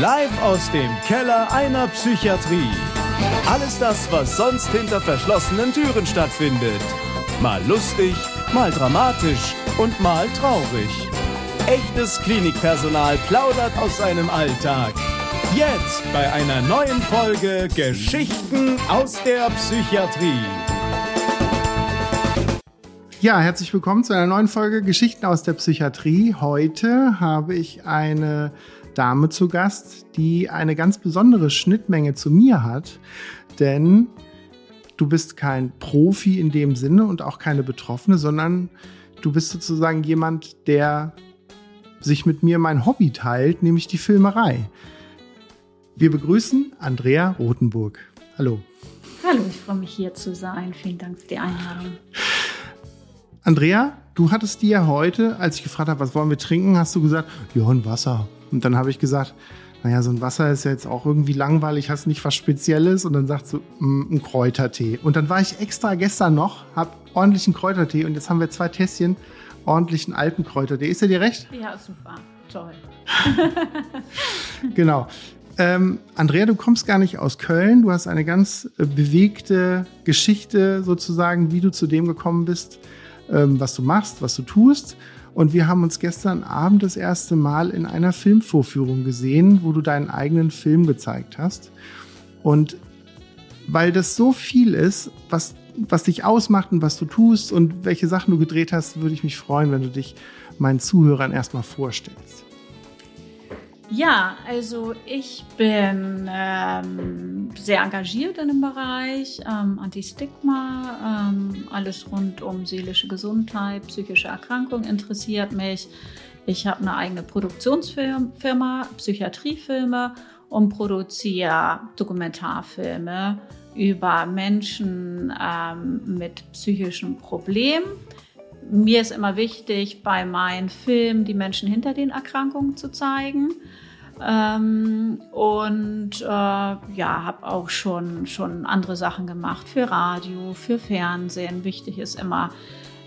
Live aus dem Keller einer Psychiatrie. Alles das, was sonst hinter verschlossenen Türen stattfindet. Mal lustig, mal dramatisch und mal traurig. Echtes Klinikpersonal plaudert aus seinem Alltag. Jetzt bei einer neuen Folge Geschichten aus der Psychiatrie. Ja, herzlich willkommen zu einer neuen Folge Geschichten aus der Psychiatrie. Heute habe ich eine Dame zu Gast, die eine ganz besondere Schnittmenge zu mir hat, denn du bist kein Profi in dem Sinne und auch keine Betroffene, sondern du bist sozusagen jemand, der sich mit mir mein Hobby teilt, nämlich die Filmerei. Wir begrüßen Andrea Rothenburg. Hallo. Hallo, ich freue mich hier zu sein. Vielen Dank für die Einladung. Andrea, du hattest dir heute, als ich gefragt habe, was wollen wir trinken, hast du gesagt, ja, ein Wasser. Und dann habe ich gesagt, naja, so ein Wasser ist ja jetzt auch irgendwie langweilig, hast nicht was Spezielles. Und dann sagst du, mm, ein Kräutertee. Und dann war ich extra gestern noch, habe ordentlichen Kräutertee und jetzt haben wir zwei Tässchen ordentlichen alten Kräutertee. Ist er dir recht? Ja, super. Toll. genau. Ähm, Andrea, du kommst gar nicht aus Köln. Du hast eine ganz äh, bewegte Geschichte sozusagen, wie du zu dem gekommen bist, ähm, was du machst, was du tust. Und wir haben uns gestern Abend das erste Mal in einer Filmvorführung gesehen, wo du deinen eigenen Film gezeigt hast. Und weil das so viel ist, was, was dich ausmacht und was du tust und welche Sachen du gedreht hast, würde ich mich freuen, wenn du dich meinen Zuhörern erstmal vorstellst. Ja, also ich bin ähm, sehr engagiert in dem Bereich ähm, Anti-Stigma, ähm, alles rund um seelische Gesundheit, psychische Erkrankung interessiert mich. Ich habe eine eigene Produktionsfirma, Psychiatriefilme und produziere Dokumentarfilme über Menschen ähm, mit psychischen Problemen mir ist immer wichtig, bei meinen Filmen die Menschen hinter den Erkrankungen zu zeigen. Ähm, und äh, ja, habe auch schon, schon andere Sachen gemacht für Radio, für Fernsehen. Wichtig ist immer,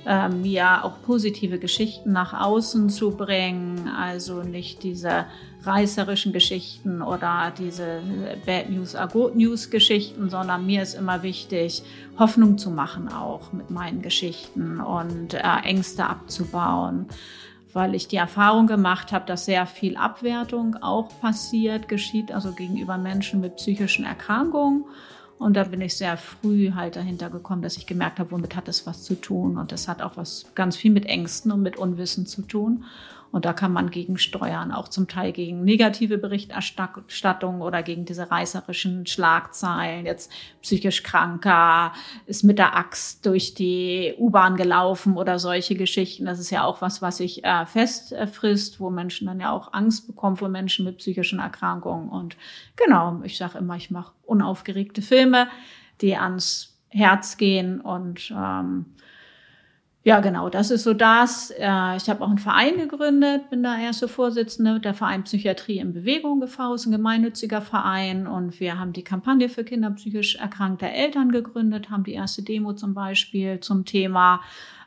äh, mir auch positive Geschichten nach außen zu bringen. Also nicht diese reißerischen Geschichten oder diese Bad News are Good News Geschichten, sondern mir ist immer wichtig, Hoffnung zu machen auch mit meinen Geschichten und äh, Ängste abzubauen weil ich die Erfahrung gemacht habe, dass sehr viel Abwertung auch passiert, geschieht, also gegenüber Menschen mit psychischen Erkrankungen. Und da bin ich sehr früh halt dahinter gekommen, dass ich gemerkt habe, womit hat es was zu tun. Und das hat auch was ganz viel mit Ängsten und mit Unwissen zu tun. Und da kann man gegensteuern, auch zum Teil gegen negative Berichterstattung oder gegen diese reißerischen Schlagzeilen. Jetzt psychisch kranker ist mit der Axt durch die U-Bahn gelaufen oder solche Geschichten. Das ist ja auch was, was sich äh, festfrisst, wo Menschen dann ja auch Angst bekommen vor Menschen mit psychischen Erkrankungen. Und genau, ich sage immer, ich mache unaufgeregte Filme, die ans Herz gehen und ähm, ja, genau, das ist so das. Äh, ich habe auch einen Verein gegründet, bin da erste Vorsitzende. Der Verein Psychiatrie in Bewegung e.V. ist ein gemeinnütziger Verein und wir haben die Kampagne für Kinder psychisch erkrankter Eltern gegründet, haben die erste Demo zum Beispiel zum Thema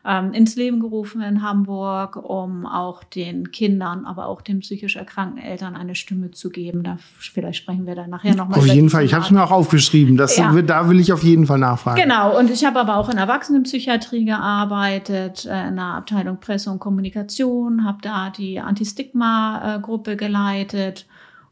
ähm, ins Leben gerufen in Hamburg, um auch den Kindern, aber auch den psychisch erkrankten Eltern eine Stimme zu geben. Da, vielleicht sprechen wir dann nachher nochmal. Auf jeden Fall, ich habe es mir auch aufgeschrieben. Das, ja. Da will ich auf jeden Fall nachfragen. Genau, und ich habe aber auch in Erwachsenenpsychiatrie gearbeitet, äh, in der Abteilung Presse und Kommunikation, habe da die Anti-Stigma-Gruppe geleitet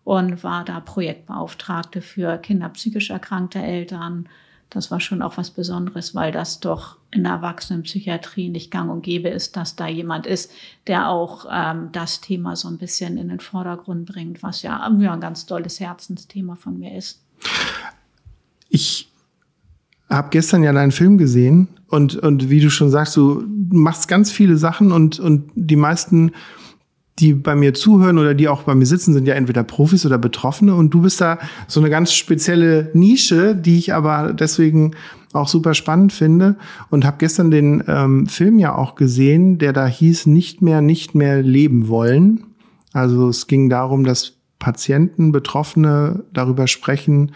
und war da Projektbeauftragte für Kinder psychisch erkrankte Eltern das war schon auch was Besonderes, weil das doch in der Erwachsenenpsychiatrie nicht gang und gäbe ist, dass da jemand ist, der auch ähm, das Thema so ein bisschen in den Vordergrund bringt, was ja, ja ein ganz tolles Herzensthema von mir ist. Ich habe gestern ja deinen Film gesehen und, und wie du schon sagst, du machst ganz viele Sachen und, und die meisten die bei mir zuhören oder die auch bei mir sitzen, sind ja entweder Profis oder Betroffene. Und du bist da so eine ganz spezielle Nische, die ich aber deswegen auch super spannend finde. Und habe gestern den ähm, Film ja auch gesehen, der da hieß Nicht mehr, nicht mehr leben wollen. Also es ging darum, dass Patienten, Betroffene darüber sprechen,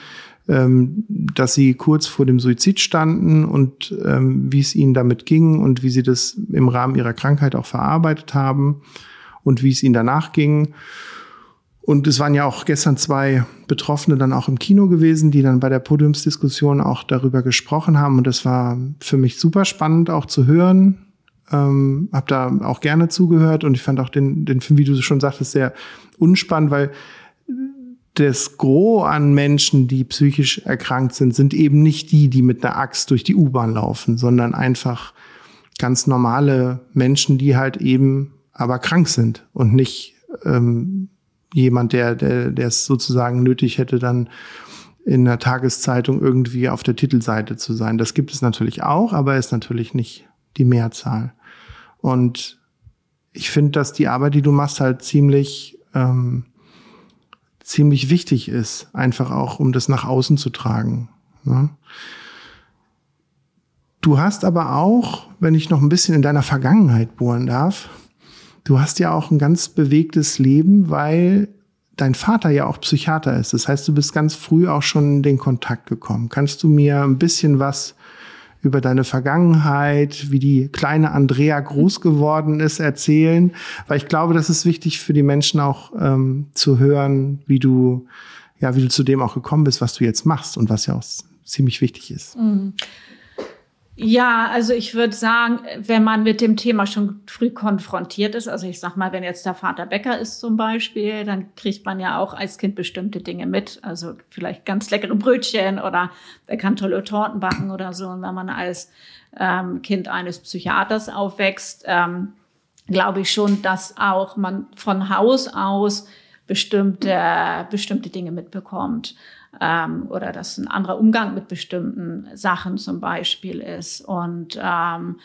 ähm, dass sie kurz vor dem Suizid standen und ähm, wie es ihnen damit ging und wie sie das im Rahmen ihrer Krankheit auch verarbeitet haben und wie es ihnen danach ging. Und es waren ja auch gestern zwei Betroffene dann auch im Kino gewesen, die dann bei der Podiumsdiskussion auch darüber gesprochen haben. Und das war für mich super spannend auch zu hören. Ähm, hab da auch gerne zugehört und ich fand auch den, den Film, wie du schon sagtest, sehr unspannend, weil das Gros an Menschen, die psychisch erkrankt sind, sind eben nicht die, die mit einer Axt durch die U-Bahn laufen, sondern einfach ganz normale Menschen, die halt eben aber krank sind und nicht ähm, jemand, der, der, der es sozusagen nötig hätte, dann in der Tageszeitung irgendwie auf der Titelseite zu sein. Das gibt es natürlich auch, aber ist natürlich nicht die Mehrzahl. Und ich finde, dass die Arbeit, die du machst, halt ziemlich, ähm, ziemlich wichtig ist, einfach auch, um das nach außen zu tragen. Ne? Du hast aber auch, wenn ich noch ein bisschen in deiner Vergangenheit bohren darf, Du hast ja auch ein ganz bewegtes Leben, weil dein Vater ja auch Psychiater ist. Das heißt, du bist ganz früh auch schon in den Kontakt gekommen. Kannst du mir ein bisschen was über deine Vergangenheit, wie die kleine Andrea groß geworden ist, erzählen? Weil ich glaube, das ist wichtig für die Menschen auch ähm, zu hören, wie du, ja, wie du zu dem auch gekommen bist, was du jetzt machst und was ja auch ziemlich wichtig ist. Mhm. Ja, also ich würde sagen, wenn man mit dem Thema schon früh konfrontiert ist, also ich sag mal, wenn jetzt der Vater Bäcker ist zum Beispiel, dann kriegt man ja auch als Kind bestimmte Dinge mit. Also vielleicht ganz leckere Brötchen oder er kann tolle Torten backen oder so. Und wenn man als ähm, Kind eines Psychiaters aufwächst, ähm, glaube ich schon, dass auch man von Haus aus bestimmte, bestimmte Dinge mitbekommt ähm, oder dass ein anderer Umgang mit bestimmten Sachen zum Beispiel ist. Und ähm,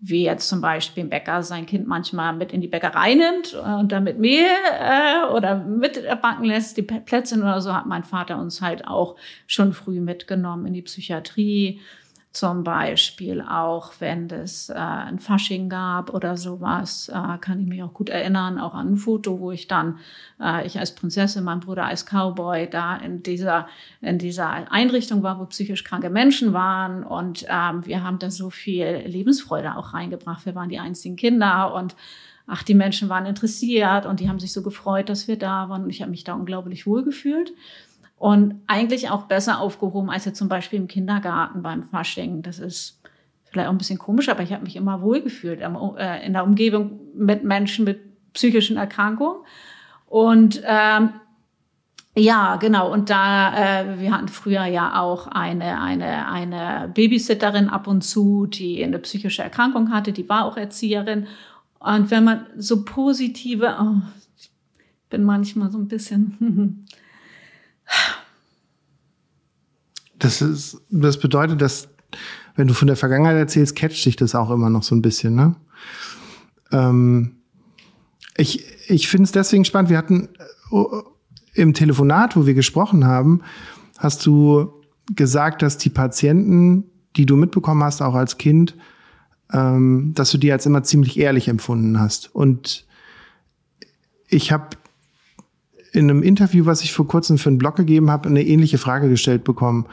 wie jetzt zum Beispiel ein Bäcker sein Kind manchmal mit in die Bäckerei nimmt und damit Mehl äh, oder mitbacken lässt, die Plätzchen oder so, hat mein Vater uns halt auch schon früh mitgenommen in die Psychiatrie zum Beispiel auch, wenn es äh, ein Fasching gab oder sowas, äh, kann ich mich auch gut erinnern, auch an ein Foto, wo ich dann, äh, ich als Prinzessin, mein Bruder als Cowboy, da in dieser, in dieser Einrichtung war, wo psychisch kranke Menschen waren. Und ähm, wir haben da so viel Lebensfreude auch reingebracht. Wir waren die einzigen Kinder und ach, die Menschen waren interessiert und die haben sich so gefreut, dass wir da waren. Und ich habe mich da unglaublich wohl gefühlt und eigentlich auch besser aufgehoben als jetzt zum Beispiel im Kindergarten beim Fasching. Das ist vielleicht auch ein bisschen komisch, aber ich habe mich immer wohlgefühlt äh, in der Umgebung mit Menschen mit psychischen Erkrankungen. Und ähm, ja, genau. Und da, äh, wir hatten früher ja auch eine, eine, eine Babysitterin ab und zu, die eine psychische Erkrankung hatte, die war auch Erzieherin. Und wenn man so positive, oh, ich bin manchmal so ein bisschen Das ist, das bedeutet, dass, wenn du von der Vergangenheit erzählst, catcht sich das auch immer noch so ein bisschen, ne? Ähm, ich ich finde es deswegen spannend. Wir hatten äh, im Telefonat, wo wir gesprochen haben, hast du gesagt, dass die Patienten, die du mitbekommen hast, auch als Kind, ähm, dass du die als immer ziemlich ehrlich empfunden hast. Und ich habe in einem Interview, was ich vor kurzem für einen Blog gegeben habe, eine ähnliche Frage gestellt bekommen.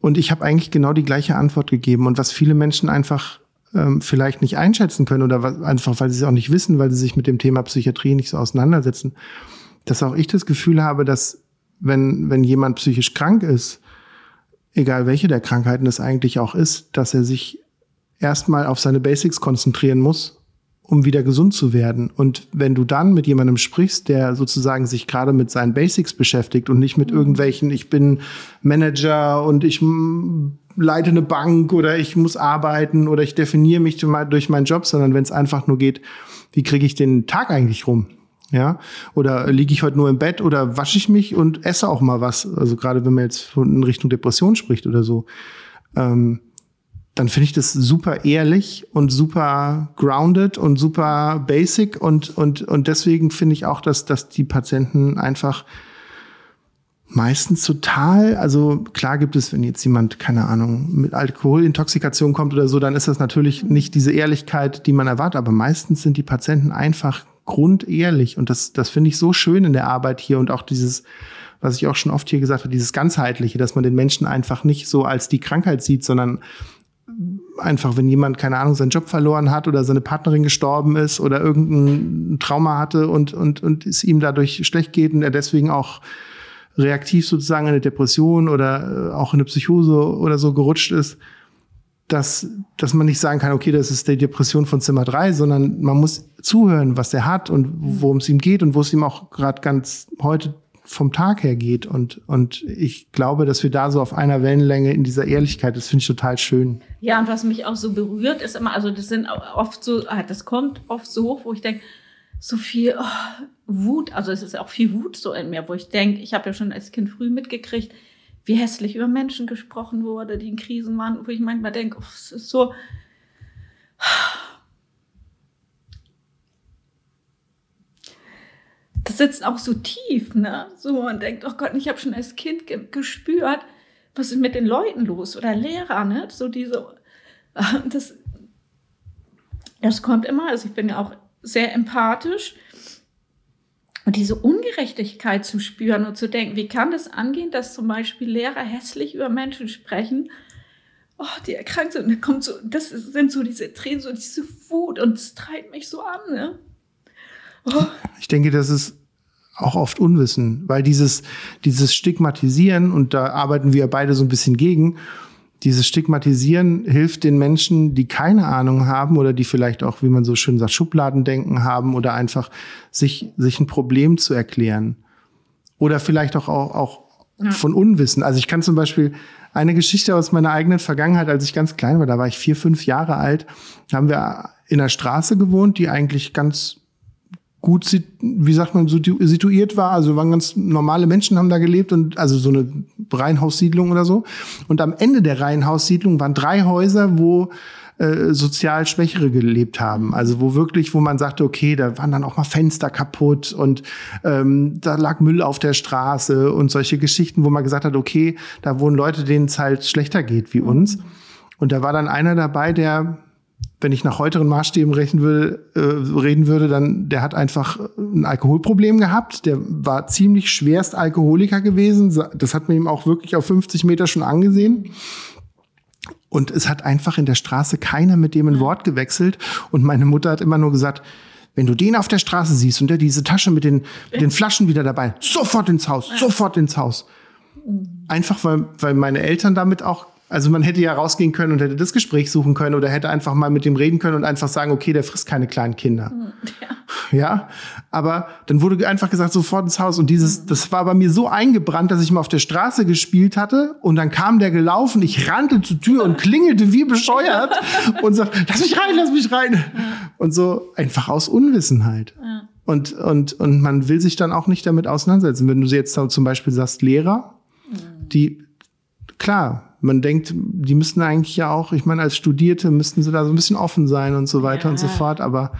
Und ich habe eigentlich genau die gleiche Antwort gegeben. Und was viele Menschen einfach ähm, vielleicht nicht einschätzen können oder was, einfach, weil sie es auch nicht wissen, weil sie sich mit dem Thema Psychiatrie nicht so auseinandersetzen, dass auch ich das Gefühl habe, dass wenn, wenn jemand psychisch krank ist, egal welche der Krankheiten es eigentlich auch ist, dass er sich erstmal auf seine Basics konzentrieren muss um wieder gesund zu werden. Und wenn du dann mit jemandem sprichst, der sozusagen sich gerade mit seinen Basics beschäftigt und nicht mit mhm. irgendwelchen, ich bin Manager und ich leite eine Bank oder ich muss arbeiten oder ich definiere mich durch meinen Job, sondern wenn es einfach nur geht, wie kriege ich den Tag eigentlich rum? Ja, oder liege ich heute nur im Bett oder wasche ich mich und esse auch mal was? Also gerade wenn man jetzt in Richtung Depression spricht oder so. Ähm, dann finde ich das super ehrlich und super grounded und super basic und, und, und deswegen finde ich auch, dass, dass die Patienten einfach meistens total, also klar gibt es, wenn jetzt jemand, keine Ahnung, mit Alkoholintoxikation kommt oder so, dann ist das natürlich nicht diese Ehrlichkeit, die man erwartet, aber meistens sind die Patienten einfach grundehrlich und das, das finde ich so schön in der Arbeit hier und auch dieses, was ich auch schon oft hier gesagt habe, dieses ganzheitliche, dass man den Menschen einfach nicht so als die Krankheit sieht, sondern einfach, wenn jemand, keine Ahnung, seinen Job verloren hat oder seine Partnerin gestorben ist oder irgendein Trauma hatte und, und, und es ihm dadurch schlecht geht und er deswegen auch reaktiv sozusagen in eine Depression oder äh, auch in eine Psychose oder so gerutscht ist, dass, dass man nicht sagen kann, okay, das ist die Depression von Zimmer drei, sondern man muss zuhören, was er hat und worum es ihm geht und wo es ihm auch gerade ganz heute vom Tag her geht. Und, und ich glaube, dass wir da so auf einer Wellenlänge in dieser Ehrlichkeit, das finde ich total schön. Ja, und was mich auch so berührt, ist immer, also das sind oft so, ah, das kommt oft so hoch, wo ich denke, so viel oh, Wut, also es ist auch viel Wut so in mir, wo ich denke, ich habe ja schon als Kind früh mitgekriegt, wie hässlich über Menschen gesprochen wurde, die in Krisen waren, wo ich manchmal denke, oh, es ist so. Das sitzt auch so tief, ne? So man denkt, oh Gott, ich habe schon als Kind ge gespürt, was ist mit den Leuten los oder Lehrer, ne? So diese, das, das kommt immer. Also ich bin ja auch sehr empathisch und diese Ungerechtigkeit zu spüren und zu denken, wie kann das angehen, dass zum Beispiel Lehrer hässlich über Menschen sprechen, oh, die erkrankt sind. Und da kommt so, das sind so diese Tränen, so diese Wut und es treibt mich so an. Ne? Ich denke, das ist auch oft Unwissen, weil dieses, dieses Stigmatisieren, und da arbeiten wir beide so ein bisschen gegen, dieses Stigmatisieren hilft den Menschen, die keine Ahnung haben oder die vielleicht auch, wie man so schön sagt, Schubladendenken haben oder einfach sich, sich ein Problem zu erklären. Oder vielleicht auch, auch, auch ja. von Unwissen. Also ich kann zum Beispiel eine Geschichte aus meiner eigenen Vergangenheit, als ich ganz klein war, da war ich vier, fünf Jahre alt, haben wir in einer Straße gewohnt, die eigentlich ganz gut, wie sagt man, situiert war. Also waren ganz normale Menschen haben da gelebt und also so eine Reihenhaussiedlung oder so. Und am Ende der Reihenhaussiedlung waren drei Häuser, wo äh, sozial Schwächere gelebt haben. Also wo wirklich, wo man sagte, okay, da waren dann auch mal Fenster kaputt und ähm, da lag Müll auf der Straße und solche Geschichten, wo man gesagt hat, okay, da wohnen Leute, denen es halt schlechter geht wie uns. Und da war dann einer dabei, der wenn ich nach heuteren Maßstäben rechnen will, äh, reden würde, dann der hat einfach ein Alkoholproblem gehabt. Der war ziemlich schwerst Alkoholiker gewesen. Das hat man ihm auch wirklich auf 50 Meter schon angesehen. Und es hat einfach in der Straße keiner mit dem ein Wort gewechselt. Und meine Mutter hat immer nur gesagt, wenn du den auf der Straße siehst und der diese Tasche mit den, mit den Flaschen wieder dabei, sofort ins Haus, sofort ins Haus. Einfach weil, weil meine Eltern damit auch also man hätte ja rausgehen können und hätte das Gespräch suchen können oder hätte einfach mal mit dem reden können und einfach sagen, okay, der frisst keine kleinen Kinder. Hm, ja. ja? Aber dann wurde einfach gesagt, sofort ins Haus. Und dieses, mhm. das war bei mir so eingebrannt, dass ich mal auf der Straße gespielt hatte und dann kam der gelaufen, ich rannte zur Tür und klingelte wie bescheuert und sagte, lass mich rein, lass mich rein. Ja. Und so einfach aus Unwissenheit. Ja. Und, und, und man will sich dann auch nicht damit auseinandersetzen. Wenn du jetzt zum Beispiel sagst, Lehrer, mhm. die, klar, man denkt, die müssten eigentlich ja auch, ich meine, als Studierte müssten sie da so ein bisschen offen sein und so weiter ja. und so fort, aber.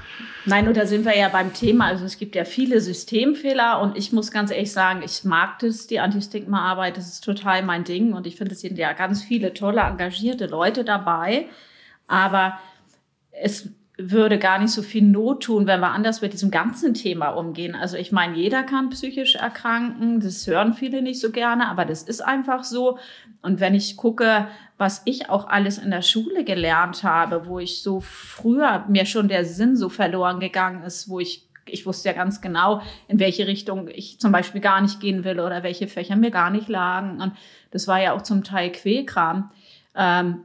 Nein, und da sind wir ja beim Thema. Also es gibt ja viele Systemfehler und ich muss ganz ehrlich sagen, ich mag das, die Anti-Stigma-Arbeit, das ist total mein Ding und ich finde, es sind ja ganz viele tolle, engagierte Leute dabei, aber es würde gar nicht so viel Not tun, wenn wir anders mit diesem ganzen Thema umgehen. Also ich meine, jeder kann psychisch erkranken, das hören viele nicht so gerne, aber das ist einfach so. Und wenn ich gucke, was ich auch alles in der Schule gelernt habe, wo ich so früher mir schon der Sinn so verloren gegangen ist, wo ich ich wusste ja ganz genau, in welche Richtung ich zum Beispiel gar nicht gehen will oder welche Fächer mir gar nicht lagen. Und das war ja auch zum Teil Quälkram. Ähm,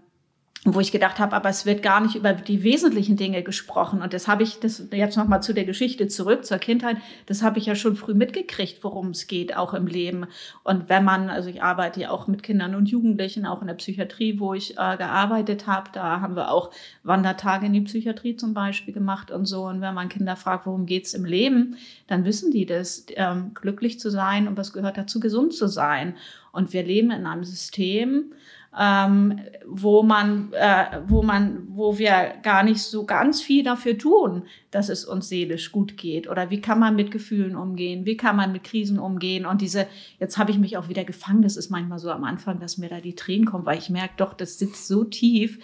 wo ich gedacht habe, aber es wird gar nicht über die wesentlichen Dinge gesprochen. Und das habe ich, das jetzt nochmal zu der Geschichte zurück, zur Kindheit, das habe ich ja schon früh mitgekriegt, worum es geht, auch im Leben. Und wenn man, also ich arbeite ja auch mit Kindern und Jugendlichen, auch in der Psychiatrie, wo ich äh, gearbeitet habe, da haben wir auch Wandertage in die Psychiatrie zum Beispiel gemacht und so. Und wenn man Kinder fragt, worum geht's im Leben, dann wissen die das, ähm, glücklich zu sein und was gehört dazu, gesund zu sein. Und wir leben in einem System, ähm, wo man, äh, wo man, wo wir gar nicht so ganz viel dafür tun, dass es uns seelisch gut geht. Oder wie kann man mit Gefühlen umgehen? Wie kann man mit Krisen umgehen? Und diese, jetzt habe ich mich auch wieder gefangen. Das ist manchmal so am Anfang, dass mir da die Tränen kommen, weil ich merke, doch, das sitzt so tief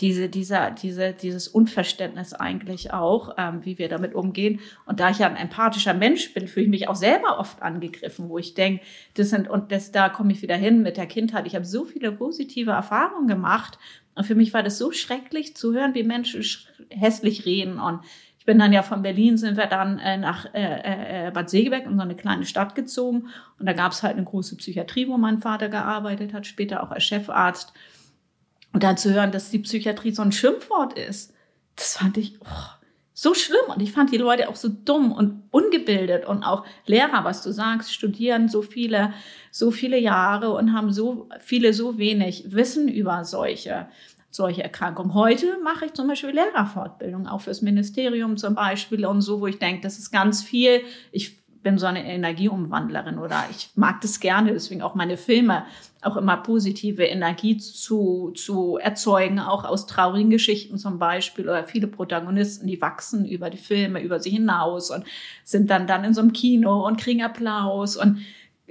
diese, dieser, diese, dieses Unverständnis eigentlich auch, ähm, wie wir damit umgehen. Und da ich ja ein empathischer Mensch bin, fühle ich mich auch selber oft angegriffen, wo ich denke, das sind, und das, da komme ich wieder hin mit der Kindheit. Ich habe so viele positive Erfahrungen gemacht Und für mich war das so schrecklich zu hören, wie Menschen hässlich reden. Und ich bin dann ja von Berlin, sind wir dann äh, nach äh, äh, Bad Segeberg in so eine kleine Stadt gezogen. Und da gab es halt eine große Psychiatrie, wo mein Vater gearbeitet hat, später auch als Chefarzt. Und dann zu hören, dass die Psychiatrie so ein Schimpfwort ist, das fand ich oh, so schlimm. Und ich fand die Leute auch so dumm und ungebildet und auch Lehrer, was du sagst, studieren so viele, so viele Jahre und haben so viele, so wenig Wissen über solche, solche Erkrankungen. Heute mache ich zum Beispiel Lehrerfortbildung, auch fürs Ministerium zum Beispiel und so, wo ich denke, das ist ganz viel. Ich bin so eine Energieumwandlerin oder ich mag das gerne, deswegen auch meine Filme, auch immer positive Energie zu, zu erzeugen, auch aus traurigen Geschichten zum Beispiel. Oder viele Protagonisten, die wachsen über die Filme, über sie hinaus und sind dann dann in so einem Kino und kriegen Applaus und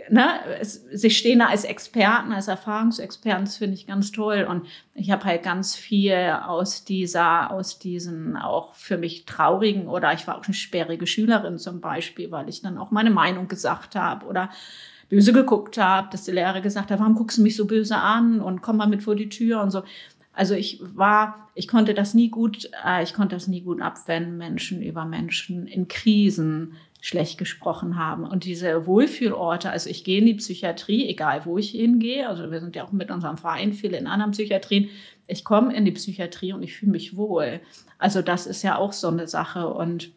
ne, es, sie stehen da als Experten, als Erfahrungsexperten, das finde ich ganz toll. Und ich habe halt ganz viel aus dieser, aus diesen auch für mich traurigen oder ich war auch eine sperrige Schülerin zum Beispiel, weil ich dann auch meine Meinung gesagt habe oder böse geguckt habe, dass die Lehrer gesagt hat, warum guckst du mich so böse an und komm mal mit vor die Tür und so. Also ich war, ich konnte das nie gut, äh, ich konnte das nie gut ab, wenn Menschen über Menschen in Krisen schlecht gesprochen haben. Und diese Wohlfühlorte, also ich gehe in die Psychiatrie, egal wo ich hingehe, also wir sind ja auch mit unserem Verein viele in anderen Psychiatrien, ich komme in die Psychiatrie und ich fühle mich wohl. Also das ist ja auch so eine Sache. Und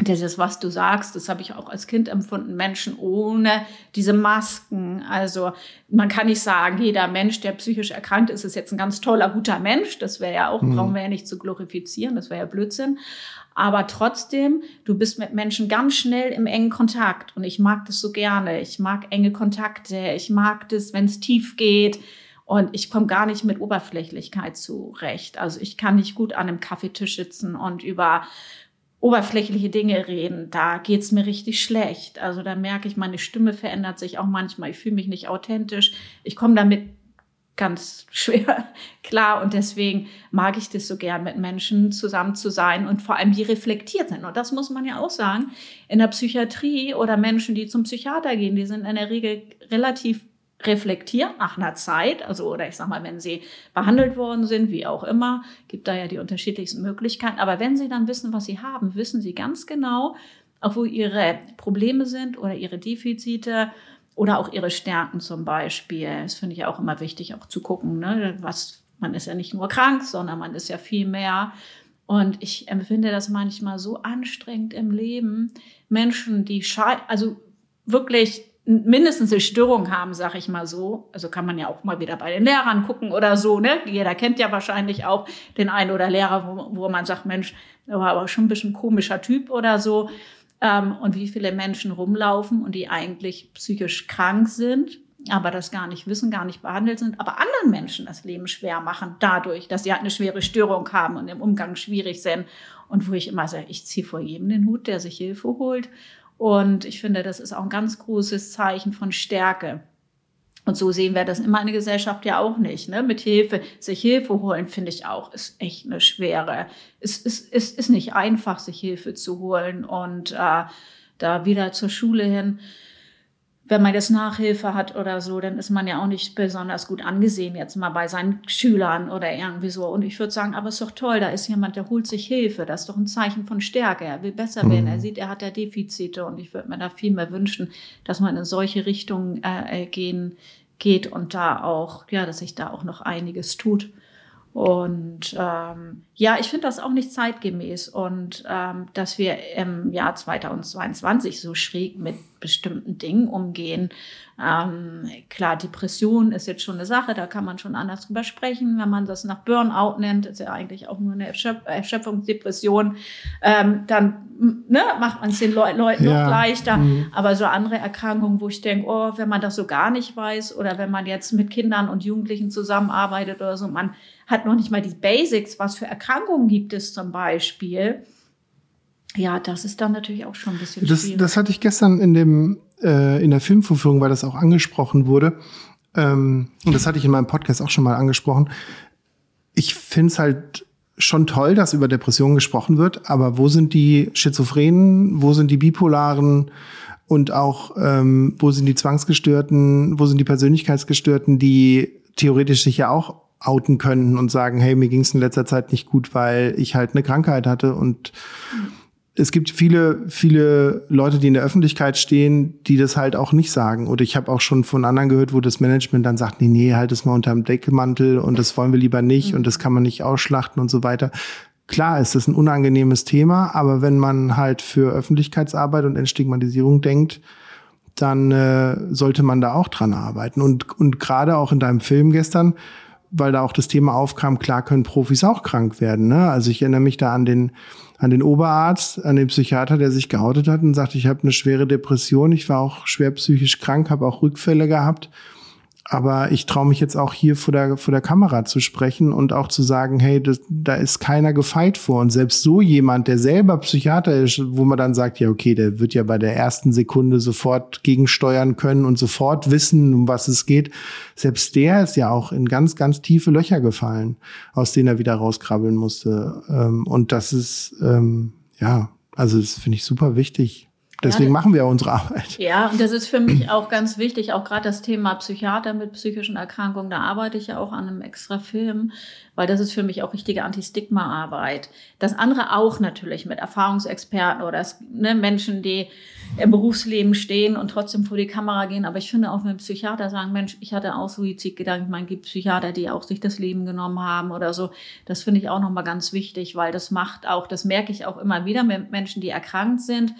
dieses, was du sagst, das habe ich auch als Kind empfunden, Menschen ohne diese Masken. Also man kann nicht sagen, jeder Mensch, der psychisch erkrankt ist, ist jetzt ein ganz toller, guter Mensch. Das wäre ja auch, mhm. brauchen wir ja nicht zu glorifizieren, das wäre ja Blödsinn. Aber trotzdem, du bist mit Menschen ganz schnell im engen Kontakt. Und ich mag das so gerne. Ich mag enge Kontakte. Ich mag das, wenn es tief geht. Und ich komme gar nicht mit Oberflächlichkeit zurecht. Also ich kann nicht gut an einem Kaffeetisch sitzen und über oberflächliche Dinge reden. Da geht's mir richtig schlecht. Also da merke ich, meine Stimme verändert sich auch manchmal. Ich fühle mich nicht authentisch. Ich komme damit ganz schwer klar und deswegen mag ich das so gern, mit Menschen zusammen zu sein und vor allem die reflektiert sind. Und das muss man ja auch sagen. In der Psychiatrie oder Menschen, die zum Psychiater gehen, die sind in der Regel relativ reflektiert nach einer Zeit, also oder ich sag mal, wenn sie behandelt worden sind, wie auch immer, gibt da ja die unterschiedlichsten Möglichkeiten. Aber wenn sie dann wissen, was sie haben, wissen sie ganz genau, auch wo ihre Probleme sind oder ihre Defizite oder auch ihre Stärken zum Beispiel. Das finde ich auch immer wichtig, auch zu gucken, ne? was, man ist ja nicht nur krank, sondern man ist ja viel mehr. Und ich empfinde das manchmal so anstrengend im Leben. Menschen, die also wirklich mindestens eine Störung haben, sag ich mal so. Also kann man ja auch mal wieder bei den Lehrern gucken oder so. Ne? Jeder kennt ja wahrscheinlich auch den einen oder Lehrer, wo, wo man sagt, Mensch, der war aber schon ein bisschen komischer Typ oder so ähm, und wie viele Menschen rumlaufen und die eigentlich psychisch krank sind, aber das gar nicht wissen, gar nicht behandelt sind, aber anderen Menschen das Leben schwer machen, dadurch, dass sie halt eine schwere Störung haben und im Umgang schwierig sind. Und wo ich immer sage, ich ziehe vor jedem den Hut, der sich Hilfe holt. Und ich finde, das ist auch ein ganz großes Zeichen von Stärke. Und so sehen wir das in meiner Gesellschaft ja auch nicht. Ne? Mit Hilfe, sich Hilfe holen, finde ich auch, ist echt eine schwere. Es ist, ist, ist nicht einfach, sich Hilfe zu holen und äh, da wieder zur Schule hin wenn man jetzt Nachhilfe hat oder so, dann ist man ja auch nicht besonders gut angesehen, jetzt mal bei seinen Schülern oder irgendwie so. Und ich würde sagen, aber es ist doch toll, da ist jemand, der holt sich Hilfe. Das ist doch ein Zeichen von Stärke. Er will besser werden. Er mhm. sieht, er hat ja Defizite. Und ich würde mir da viel mehr wünschen, dass man in solche Richtungen äh, gehen, geht und da auch, ja, dass sich da auch noch einiges tut. Und ähm, ja, ich finde das auch nicht zeitgemäß und ähm, dass wir im Jahr 2022 so schräg mit bestimmten Dingen umgehen. Ähm, klar, Depression ist jetzt schon eine Sache, da kann man schon anders drüber sprechen. Wenn man das nach Burnout nennt, ist ja eigentlich auch nur eine Erschöpf Erschöpfungsdepression, ähm, dann ne, macht man es den Le Leuten ja. noch leichter. Mhm. Aber so andere Erkrankungen, wo ich denke, oh, wenn man das so gar nicht weiß oder wenn man jetzt mit Kindern und Jugendlichen zusammenarbeitet oder so, man hat noch nicht mal die Basics, was für Erkrankungen gibt es zum Beispiel. Ja, das ist dann natürlich auch schon ein bisschen das, schwierig. Das hatte ich gestern in dem äh, in der Filmvorführung, weil das auch angesprochen wurde. Ähm, und das hatte ich in meinem Podcast auch schon mal angesprochen. Ich finde es halt schon toll, dass über Depressionen gesprochen wird, aber wo sind die Schizophrenen, wo sind die Bipolaren und auch ähm, wo sind die Zwangsgestörten, wo sind die Persönlichkeitsgestörten, die theoretisch sich ja auch outen können und sagen, hey, mir ging es in letzter Zeit nicht gut, weil ich halt eine Krankheit hatte und es gibt viele, viele Leute, die in der Öffentlichkeit stehen, die das halt auch nicht sagen. Oder ich habe auch schon von anderen gehört, wo das Management dann sagt, nee, nee, halt es mal unterm Deckelmantel und das wollen wir lieber nicht mhm. und das kann man nicht ausschlachten und so weiter. Klar ist das ein unangenehmes Thema, aber wenn man halt für Öffentlichkeitsarbeit und Entstigmatisierung denkt, dann äh, sollte man da auch dran arbeiten. Und, und gerade auch in deinem Film gestern, weil da auch das Thema aufkam, klar können Profis auch krank werden. Ne? Also ich erinnere mich da an den an den Oberarzt, an den Psychiater, der sich geoutet hat und sagt, ich habe eine schwere Depression, ich war auch schwer psychisch krank, habe auch Rückfälle gehabt. Aber ich traue mich jetzt auch hier vor der, vor der Kamera zu sprechen und auch zu sagen, hey, das, da ist keiner gefeit vor. Und selbst so jemand, der selber Psychiater ist, wo man dann sagt, ja, okay, der wird ja bei der ersten Sekunde sofort gegensteuern können und sofort wissen, um was es geht. Selbst der ist ja auch in ganz, ganz tiefe Löcher gefallen, aus denen er wieder rauskrabbeln musste. Ähm, und das ist, ähm, ja, also das finde ich super wichtig. Deswegen ja, machen wir unsere Arbeit. Ja, und das ist für mich auch ganz wichtig, auch gerade das Thema Psychiater mit psychischen Erkrankungen, da arbeite ich ja auch an einem extra Film, weil das ist für mich auch richtige Anti-Stigma-Arbeit. Das andere auch natürlich mit Erfahrungsexperten oder ne, Menschen, die im Berufsleben stehen und trotzdem vor die Kamera gehen. Aber ich finde auch mit Psychiater sagen, Mensch, ich hatte auch Suizidgedanken. Ich meine, gibt Psychiater, die auch sich das Leben genommen haben oder so. Das finde ich auch nochmal ganz wichtig, weil das macht auch, das merke ich auch immer wieder mit Menschen, die erkrankt sind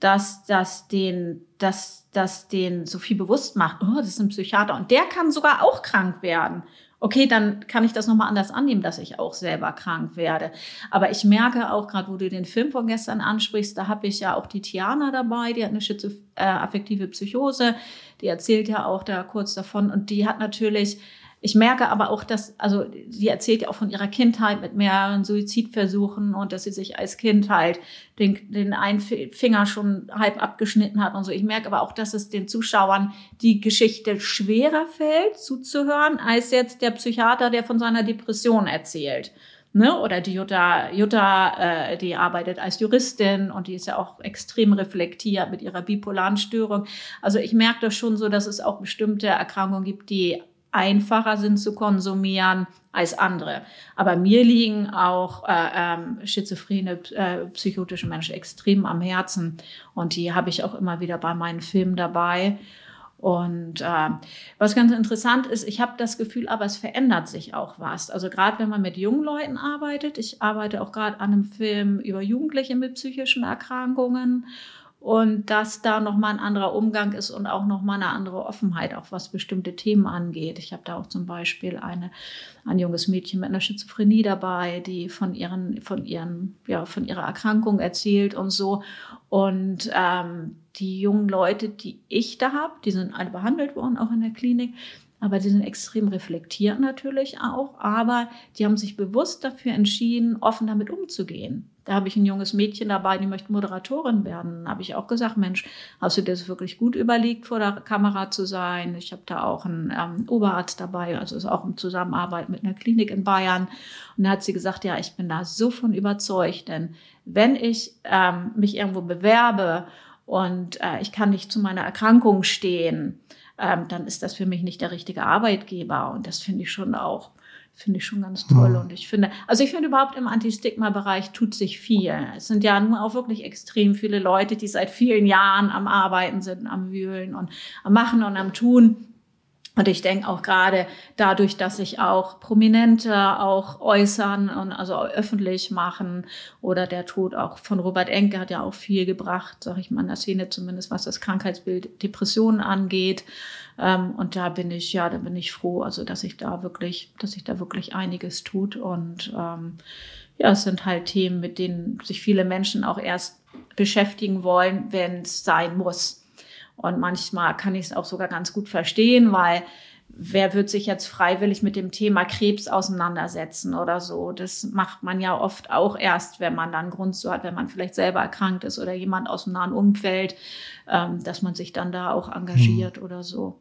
dass das den, dass das den so viel bewusst macht. Oh, das ist ein Psychiater und der kann sogar auch krank werden. Okay, dann kann ich das nochmal anders annehmen, dass ich auch selber krank werde. Aber ich merke auch gerade, wo du den Film von gestern ansprichst, da habe ich ja auch die Tiana dabei, die hat eine schizoaffektive äh, Psychose, die erzählt ja auch da kurz davon und die hat natürlich ich merke aber auch, dass, also sie erzählt ja auch von ihrer Kindheit mit mehreren Suizidversuchen und dass sie sich als Kind halt den, den einen Finger schon halb abgeschnitten hat und so. Ich merke aber auch, dass es den Zuschauern die Geschichte schwerer fällt zuzuhören, als jetzt der Psychiater, der von seiner Depression erzählt. Ne? Oder die Jutta, Jutta äh, die arbeitet als Juristin und die ist ja auch extrem reflektiert mit ihrer bipolaren Störung. Also ich merke das schon so, dass es auch bestimmte Erkrankungen gibt, die einfacher sind zu konsumieren als andere. Aber mir liegen auch äh, ähm, schizophrene, äh, psychotische Menschen extrem am Herzen. Und die habe ich auch immer wieder bei meinen Filmen dabei. Und äh, was ganz interessant ist, ich habe das Gefühl, aber es verändert sich auch was. Also gerade wenn man mit jungen Leuten arbeitet, ich arbeite auch gerade an einem Film über Jugendliche mit psychischen Erkrankungen und dass da nochmal ein anderer Umgang ist und auch nochmal eine andere Offenheit, auch was bestimmte Themen angeht. Ich habe da auch zum Beispiel eine, ein junges Mädchen mit einer Schizophrenie dabei, die von ihren, von ihren, ja, von ihrer Erkrankung erzählt und so. Und ähm, die jungen Leute, die ich da habe, die sind alle behandelt worden, auch in der Klinik, aber die sind extrem reflektiert natürlich auch, aber die haben sich bewusst dafür entschieden, offen damit umzugehen. Da habe ich ein junges Mädchen dabei, die möchte Moderatorin werden. Da habe ich auch gesagt, Mensch, hast du dir das wirklich gut überlegt, vor der Kamera zu sein? Ich habe da auch einen ähm, Oberarzt dabei, also ist auch in Zusammenarbeit mit einer Klinik in Bayern. Und da hat sie gesagt, ja, ich bin da so von überzeugt, denn wenn ich ähm, mich irgendwo bewerbe und äh, ich kann nicht zu meiner Erkrankung stehen, ähm, dann ist das für mich nicht der richtige Arbeitgeber. Und das finde ich schon auch finde ich schon ganz toll. Mhm. Und ich finde, also ich finde überhaupt im Anti-Stigma-Bereich tut sich viel. Es sind ja nun auch wirklich extrem viele Leute, die seit vielen Jahren am Arbeiten sind, am Wühlen und am Machen und am Tun. Und ich denke auch gerade dadurch, dass sich auch Prominente auch äußern und also öffentlich machen oder der Tod auch von Robert Enke hat ja auch viel gebracht, sage ich mal in der Szene zumindest, was das Krankheitsbild Depressionen angeht. Ähm, und da bin ich, ja, da bin ich froh, also dass sich da wirklich, dass sich da wirklich einiges tut. Und ähm, ja, es sind halt Themen, mit denen sich viele Menschen auch erst beschäftigen wollen, wenn es sein muss. Und manchmal kann ich es auch sogar ganz gut verstehen, weil wer wird sich jetzt freiwillig mit dem Thema Krebs auseinandersetzen oder so? Das macht man ja oft auch erst, wenn man dann Grund so hat, wenn man vielleicht selber erkrankt ist oder jemand aus dem nahen Umfeld, ähm, dass man sich dann da auch engagiert hm. oder so.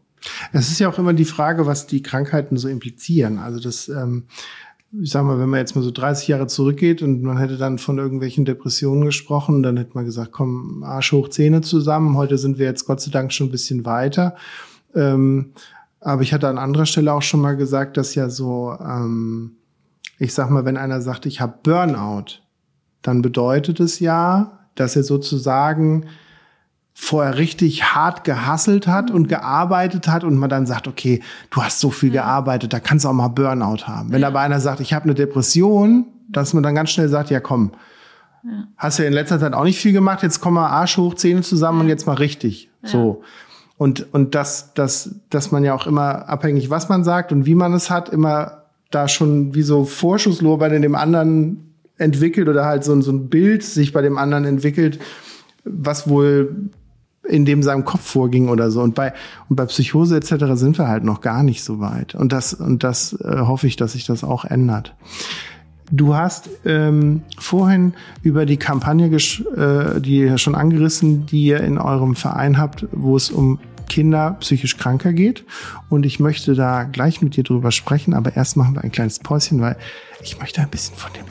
Es ist ja auch immer die Frage, was die Krankheiten so implizieren. Also das, ähm, ich sag mal, wenn man jetzt mal so 30 Jahre zurückgeht und man hätte dann von irgendwelchen Depressionen gesprochen, dann hätte man gesagt, komm, Arsch hoch, Zähne zusammen. Heute sind wir jetzt Gott sei Dank schon ein bisschen weiter. Ähm, Aber ich hatte an anderer Stelle auch schon mal gesagt, dass ja so, ähm, ich sag mal, wenn einer sagt, ich habe Burnout, dann bedeutet es ja, dass er sozusagen vorher richtig hart gehasselt hat und gearbeitet hat und man dann sagt, okay, du hast so viel gearbeitet, da kannst du auch mal Burnout haben. Wenn aber einer sagt, ich habe eine Depression, dass man dann ganz schnell sagt, ja komm, ja. hast ja in letzter Zeit auch nicht viel gemacht, jetzt komm mal Arsch hoch, Zähne zusammen ja. und jetzt mal richtig. Ja. So. Und, und das, das, dass man ja auch immer abhängig, was man sagt und wie man es hat, immer da schon wie so Vorschusslorbein in dem anderen entwickelt oder halt so, so ein Bild sich bei dem anderen entwickelt, was wohl in dem seinem Kopf vorging oder so. Und bei, und bei Psychose etc. sind wir halt noch gar nicht so weit. Und das, und das äh, hoffe ich, dass sich das auch ändert. Du hast ähm, vorhin über die Kampagne, äh, die schon angerissen, die ihr in eurem Verein habt, wo es um Kinder psychisch kranker geht. Und ich möchte da gleich mit dir drüber sprechen, aber erst machen wir ein kleines Päuschen, weil ich möchte ein bisschen von dem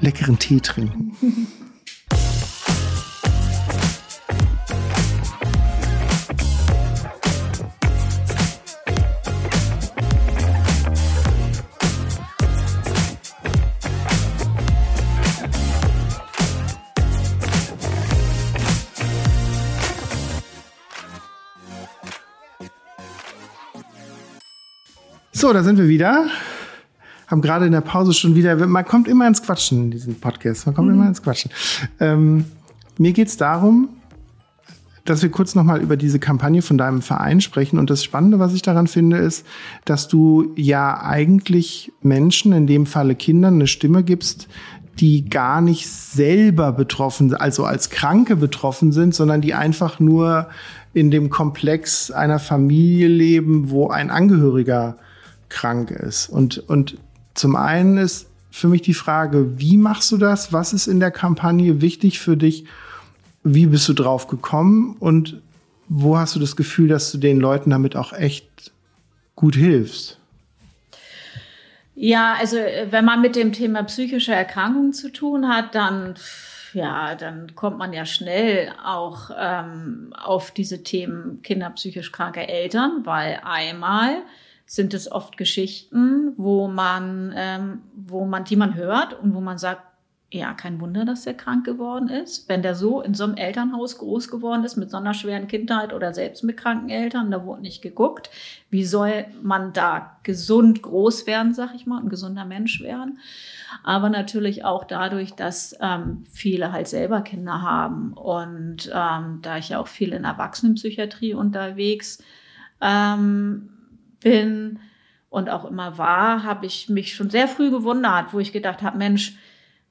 leckeren Tee trinken. So, da sind wir wieder. Haben gerade in der Pause schon wieder, man kommt immer ins Quatschen in diesem Podcast. Man kommt mhm. immer ins Quatschen. Ähm, mir geht's darum, dass wir kurz nochmal über diese Kampagne von deinem Verein sprechen. Und das Spannende, was ich daran finde, ist, dass du ja eigentlich Menschen, in dem Falle Kindern, eine Stimme gibst, die gar nicht selber betroffen, also als Kranke betroffen sind, sondern die einfach nur in dem Komplex einer Familie leben, wo ein Angehöriger krank ist. Und, und zum einen ist für mich die Frage, wie machst du das? Was ist in der Kampagne wichtig für dich? Wie bist du drauf gekommen? Und wo hast du das Gefühl, dass du den Leuten damit auch echt gut hilfst? Ja, also wenn man mit dem Thema psychische Erkrankungen zu tun hat, dann ja, dann kommt man ja schnell auch ähm, auf diese Themen kinderpsychisch kranke Eltern, weil einmal sind es oft Geschichten, wo man, ähm, wo man, die man hört und wo man sagt, ja, kein Wunder, dass der krank geworden ist. Wenn der so in so einem Elternhaus groß geworden ist mit so einer schweren Kindheit oder selbst mit kranken Eltern, da wurde nicht geguckt. Wie soll man da gesund groß werden, sag ich mal, ein gesunder Mensch werden? Aber natürlich auch dadurch, dass ähm, viele halt selber Kinder haben. Und ähm, da ich ja auch viel in Erwachsenenpsychiatrie unterwegs ähm, bin und auch immer war, habe ich mich schon sehr früh gewundert, wo ich gedacht habe, Mensch,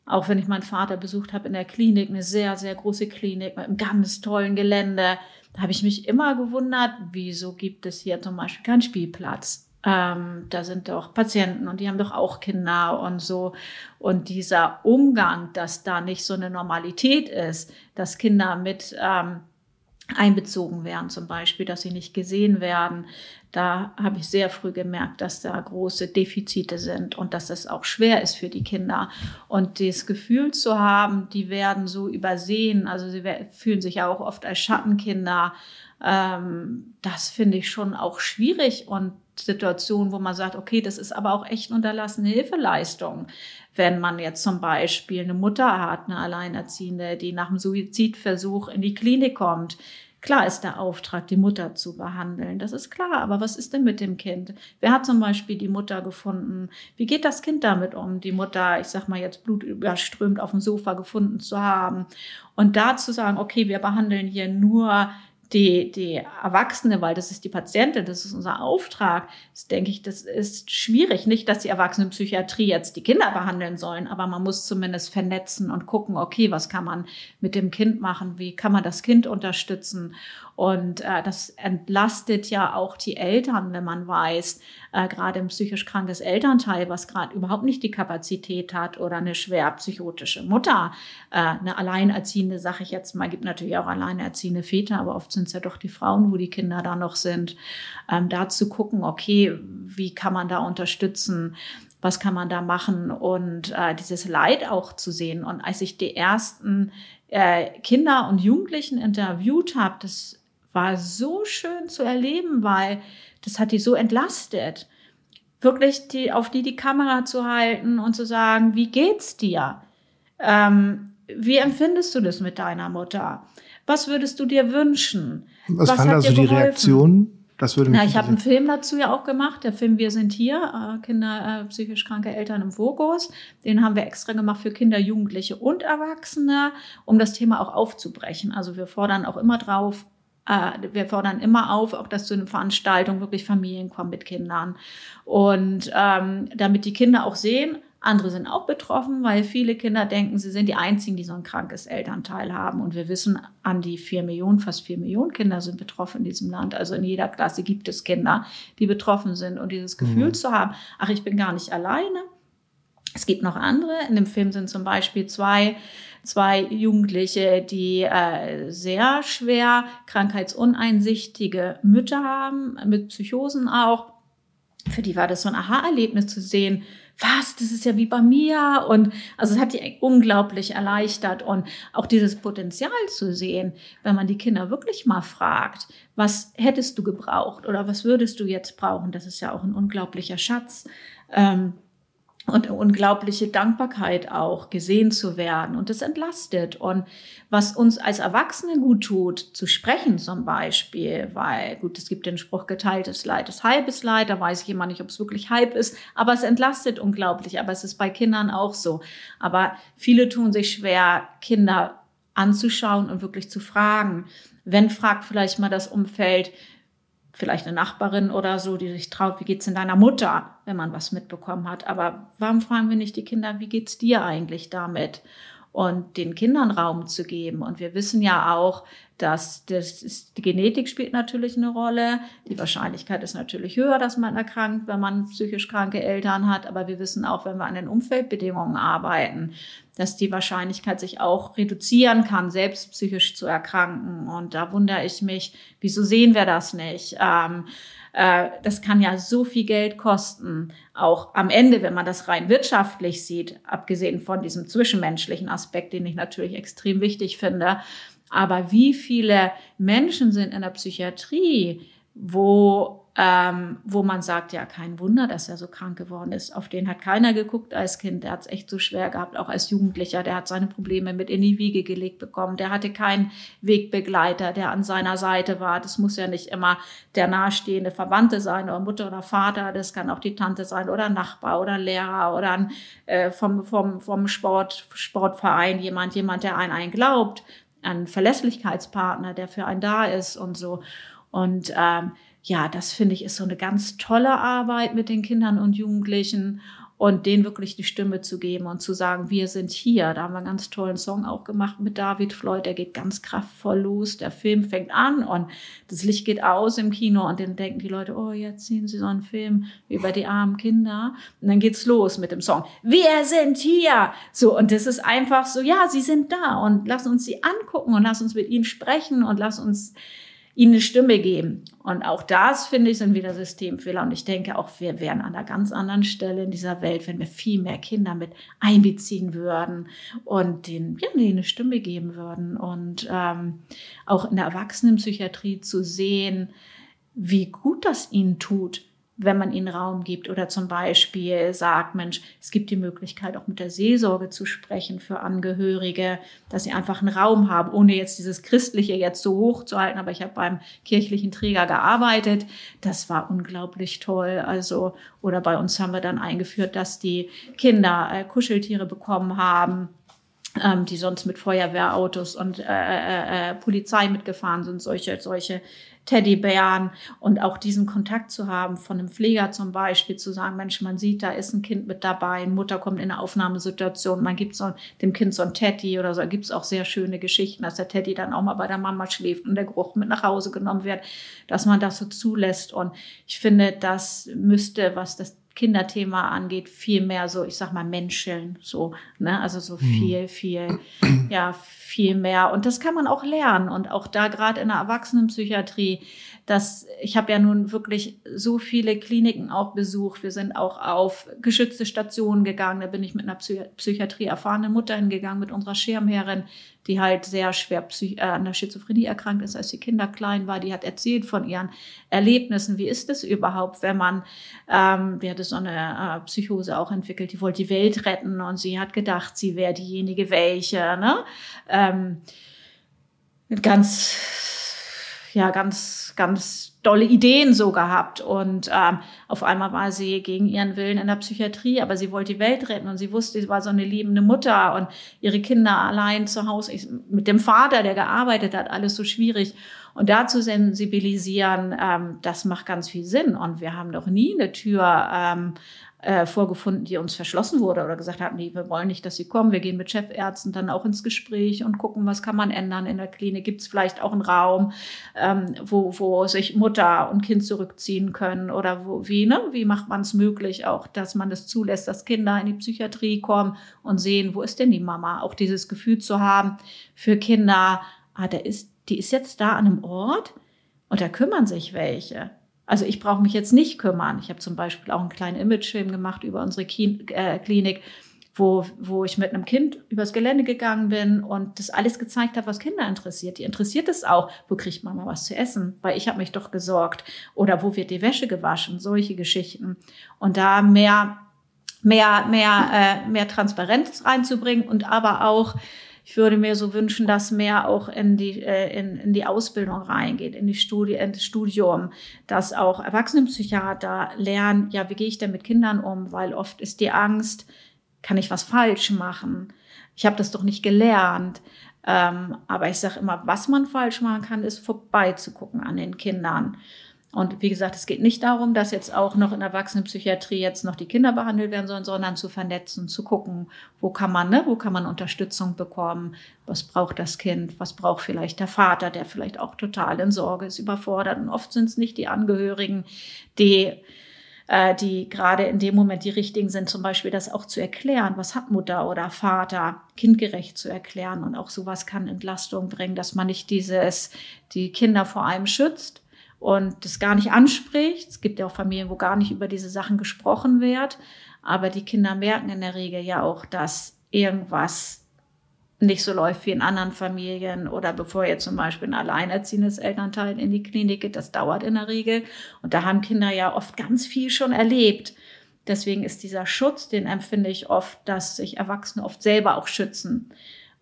auch wenn ich meinen Vater besucht habe in der Klinik, eine sehr, sehr große Klinik mit einem ganz tollen Gelände, da habe ich mich immer gewundert, wieso gibt es hier zum Beispiel keinen Spielplatz? Ähm, da sind doch Patienten und die haben doch auch Kinder und so. Und dieser Umgang, dass da nicht so eine Normalität ist, dass Kinder mit ähm, einbezogen werden, zum Beispiel, dass sie nicht gesehen werden. Da habe ich sehr früh gemerkt, dass da große Defizite sind und dass es auch schwer ist für die Kinder. Und das Gefühl zu haben, die werden so übersehen, also sie fühlen sich ja auch oft als Schattenkinder, ähm, das finde ich schon auch schwierig und Situationen, wo man sagt, okay, das ist aber auch echt unterlassene Hilfeleistung. Wenn man jetzt zum Beispiel eine Mutter hat, eine Alleinerziehende, die nach einem Suizidversuch in die Klinik kommt, Klar ist der Auftrag, die Mutter zu behandeln. Das ist klar. Aber was ist denn mit dem Kind? Wer hat zum Beispiel die Mutter gefunden? Wie geht das Kind damit um, die Mutter, ich sag mal jetzt blutüberströmt auf dem Sofa gefunden zu haben? Und da zu sagen, okay, wir behandeln hier nur die, die Erwachsene, weil das ist die Patientin, das ist unser Auftrag, das denke ich, das ist schwierig. Nicht, dass die Erwachsenenpsychiatrie jetzt die Kinder behandeln sollen, aber man muss zumindest vernetzen und gucken, okay, was kann man mit dem Kind machen, wie kann man das Kind unterstützen. Und äh, das entlastet ja auch die Eltern, wenn man weiß, äh, gerade ein psychisch krankes Elternteil, was gerade überhaupt nicht die Kapazität hat oder eine schwer psychotische Mutter, äh, eine Alleinerziehende, sage ich jetzt mal, gibt natürlich auch alleinerziehende Väter, aber oft sind es ja doch die Frauen, wo die Kinder da noch sind, ähm, da zu gucken, okay, wie kann man da unterstützen? was kann man da machen und äh, dieses Leid auch zu sehen. Und als ich die ersten äh, Kinder und Jugendlichen interviewt habe, das war so schön zu erleben, weil das hat die so entlastet. Wirklich die, auf die die Kamera zu halten und zu sagen, wie geht's dir? Ähm, wie empfindest du das mit deiner Mutter? Was würdest du dir wünschen? Was, Was fand also die Reaktion? Das würde mich Na, ich habe einen Film dazu ja auch gemacht. Der Film Wir sind hier, äh, Kinder, äh, psychisch kranke Eltern im Fokus. Den haben wir extra gemacht für Kinder, Jugendliche und Erwachsene, um das Thema auch aufzubrechen. Also wir fordern auch immer drauf, wir fordern immer auf, auch dass zu einer Veranstaltung wirklich Familien kommen mit Kindern. Und ähm, damit die Kinder auch sehen, andere sind auch betroffen, weil viele Kinder denken, sie sind die Einzigen, die so ein krankes Elternteil haben. Und wir wissen, an die vier Millionen, fast vier Millionen Kinder sind betroffen in diesem Land. Also in jeder Klasse gibt es Kinder, die betroffen sind. Und dieses Gefühl mhm. zu haben, ach, ich bin gar nicht alleine. Es gibt noch andere. In dem Film sind zum Beispiel zwei, zwei Jugendliche, die äh, sehr schwer krankheitsuneinsichtige Mütter haben, mit Psychosen auch. Für die war das so ein Aha-Erlebnis zu sehen, was, das ist ja wie bei mir. Und also es hat die unglaublich erleichtert und auch dieses Potenzial zu sehen, wenn man die Kinder wirklich mal fragt, was hättest du gebraucht oder was würdest du jetzt brauchen, das ist ja auch ein unglaublicher Schatz. Ähm, und unglaubliche Dankbarkeit auch, gesehen zu werden. Und das entlastet. Und was uns als Erwachsene gut tut, zu sprechen zum Beispiel, weil, gut, es gibt den Spruch, geteiltes Leid ist halbes Leid, da weiß ich immer nicht, ob es wirklich halb ist, aber es entlastet unglaublich. Aber es ist bei Kindern auch so. Aber viele tun sich schwer, Kinder anzuschauen und wirklich zu fragen. Wenn fragt vielleicht mal das Umfeld, vielleicht eine Nachbarin oder so, die sich traut, wie geht's denn deiner Mutter, wenn man was mitbekommen hat. Aber warum fragen wir nicht die Kinder, wie geht's dir eigentlich damit? Und den Kindern Raum zu geben. Und wir wissen ja auch, dass das die Genetik spielt natürlich eine Rolle. Die Wahrscheinlichkeit ist natürlich höher, dass man erkrankt, wenn man psychisch kranke Eltern hat. Aber wir wissen auch, wenn wir an den Umfeldbedingungen arbeiten, dass die Wahrscheinlichkeit sich auch reduzieren kann, selbst psychisch zu erkranken. Und da wundere ich mich, wieso sehen wir das nicht? Ähm, äh, das kann ja so viel Geld kosten. Auch am Ende, wenn man das rein wirtschaftlich sieht, abgesehen von diesem zwischenmenschlichen Aspekt, den ich natürlich extrem wichtig finde. Aber wie viele Menschen sind in der Psychiatrie, wo ähm, wo man sagt, ja, kein Wunder, dass er so krank geworden ist. Auf den hat keiner geguckt als Kind. Der hat es echt so schwer gehabt, auch als Jugendlicher. Der hat seine Probleme mit in die Wiege gelegt bekommen. Der hatte keinen Wegbegleiter, der an seiner Seite war. Das muss ja nicht immer der nahestehende Verwandte sein oder Mutter oder Vater. Das kann auch die Tante sein oder Nachbar oder Lehrer oder ein, äh, vom, vom, vom Sport, Sportverein jemand, jemand, der an einen glaubt. Ein Verlässlichkeitspartner, der für einen da ist und so. Und ähm, ja, das finde ich ist so eine ganz tolle Arbeit mit den Kindern und Jugendlichen und denen wirklich die Stimme zu geben und zu sagen, wir sind hier. Da haben wir einen ganz tollen Song auch gemacht mit David Floyd, der geht ganz kraftvoll los. Der Film fängt an und das Licht geht aus im Kino und dann denken die Leute, oh, jetzt sehen sie so einen Film über die armen Kinder. Und dann geht's los mit dem Song. Wir sind hier! So, und das ist einfach so, ja, sie sind da und lass uns sie angucken und lass uns mit ihnen sprechen und lass uns ihnen eine Stimme geben. Und auch das, finde ich, sind wieder Systemfehler. Und ich denke auch, wir wären an einer ganz anderen Stelle in dieser Welt, wenn wir viel mehr Kinder mit einbeziehen würden und denen, ja, denen eine Stimme geben würden. Und ähm, auch in der Erwachsenenpsychiatrie zu sehen, wie gut das ihnen tut, wenn man ihnen Raum gibt oder zum Beispiel sagt, Mensch, es gibt die Möglichkeit, auch mit der Seelsorge zu sprechen für Angehörige, dass sie einfach einen Raum haben, ohne jetzt dieses Christliche jetzt so hoch zu halten. Aber ich habe beim kirchlichen Träger gearbeitet. Das war unglaublich toll. Also, oder bei uns haben wir dann eingeführt, dass die Kinder äh, Kuscheltiere bekommen haben ähm, die sonst mit Feuerwehrautos und äh, äh, äh, Polizei mitgefahren sind, solche, solche Teddybären und auch diesen Kontakt zu haben von einem Pfleger zum Beispiel, zu sagen, Mensch, man sieht, da ist ein Kind mit dabei, Mutter kommt in eine Aufnahmesituation, man gibt so dem Kind so ein Teddy oder so, gibt es auch sehr schöne Geschichten, dass der Teddy dann auch mal bei der Mama schläft und der Geruch mit nach Hause genommen wird, dass man das so zulässt. Und ich finde, das müsste, was das Kinderthema angeht, viel mehr so, ich sag mal, Menscheln, so, ne, also so viel, viel, ja, viel mehr. Und das kann man auch lernen. Und auch da gerade in der Erwachsenenpsychiatrie, dass ich habe ja nun wirklich so viele Kliniken auch besucht. Wir sind auch auf geschützte Stationen gegangen. Da bin ich mit einer Psy Psychiatrie erfahrenen Mutter hingegangen, mit unserer Schirmherrin, die halt sehr schwer Psych äh, an der Schizophrenie erkrankt ist, als die Kinder klein war. Die hat erzählt von ihren Erlebnissen. Wie ist es überhaupt, wenn man, ähm, die hatte so eine äh, Psychose auch entwickelt, die wollte die Welt retten und sie hat gedacht, sie wäre diejenige welche. Ne? Ähm, ganz ja ganz, ganz dolle Ideen so gehabt. Und ähm, auf einmal war sie gegen ihren Willen in der Psychiatrie, aber sie wollte die Welt retten und sie wusste, sie war so eine liebende Mutter und ihre Kinder allein zu Hause ich, mit dem Vater, der gearbeitet hat, alles so schwierig. Und dazu sensibilisieren, ähm, das macht ganz viel Sinn. Und wir haben doch nie eine Tür ähm, äh, vorgefunden, die uns verschlossen wurde oder gesagt haben, nee, wir wollen nicht, dass sie kommen. Wir gehen mit Chefärzten dann auch ins Gespräch und gucken, was kann man ändern in der Klinik. Gibt es vielleicht auch einen Raum, ähm, wo, wo sich Mutter und Kind zurückziehen können oder wo, wie, ne? wie macht man es möglich auch, dass man das zulässt, dass Kinder in die Psychiatrie kommen und sehen, wo ist denn die Mama? Auch dieses Gefühl zu haben für Kinder, ah, der ist, die ist jetzt da an einem Ort und da kümmern sich welche. Also ich brauche mich jetzt nicht kümmern. Ich habe zum Beispiel auch einen kleinen Imagefilm gemacht über unsere äh, Klinik, wo, wo ich mit einem Kind übers Gelände gegangen bin und das alles gezeigt habe, was Kinder interessiert. Die interessiert es auch, wo kriegt man mal was zu essen, weil ich habe mich doch gesorgt. Oder wo wird die Wäsche gewaschen, solche Geschichten. Und da mehr, mehr, mehr, äh, mehr Transparenz reinzubringen und aber auch ich würde mir so wünschen, dass mehr auch in die, äh, in, in die Ausbildung reingeht, in die Studie, in das Studium, dass auch Erwachsenenpsychiater lernen, ja, wie gehe ich denn mit Kindern um? Weil oft ist die Angst, kann ich was falsch machen? Ich habe das doch nicht gelernt. Ähm, aber ich sage immer, was man falsch machen kann, ist vorbeizugucken an den Kindern. Und wie gesagt, es geht nicht darum, dass jetzt auch noch in Erwachsenenpsychiatrie jetzt noch die Kinder behandelt werden sollen, sondern zu vernetzen, zu gucken, wo kann man, ne, wo kann man Unterstützung bekommen, was braucht das Kind, was braucht vielleicht der Vater, der vielleicht auch total in Sorge ist, überfordert. Und oft sind es nicht die Angehörigen, die äh, die gerade in dem Moment die richtigen sind, zum Beispiel das auch zu erklären, was hat Mutter oder Vater, kindgerecht zu erklären. Und auch sowas kann Entlastung bringen, dass man nicht dieses, die Kinder vor allem schützt, und das gar nicht anspricht. Es gibt ja auch Familien, wo gar nicht über diese Sachen gesprochen wird. Aber die Kinder merken in der Regel ja auch, dass irgendwas nicht so läuft wie in anderen Familien oder bevor jetzt zum Beispiel ein alleinerziehendes Elternteil in die Klinik geht, das dauert in der Regel. Und da haben Kinder ja oft ganz viel schon erlebt. Deswegen ist dieser Schutz, den empfinde ich oft, dass sich Erwachsene oft selber auch schützen.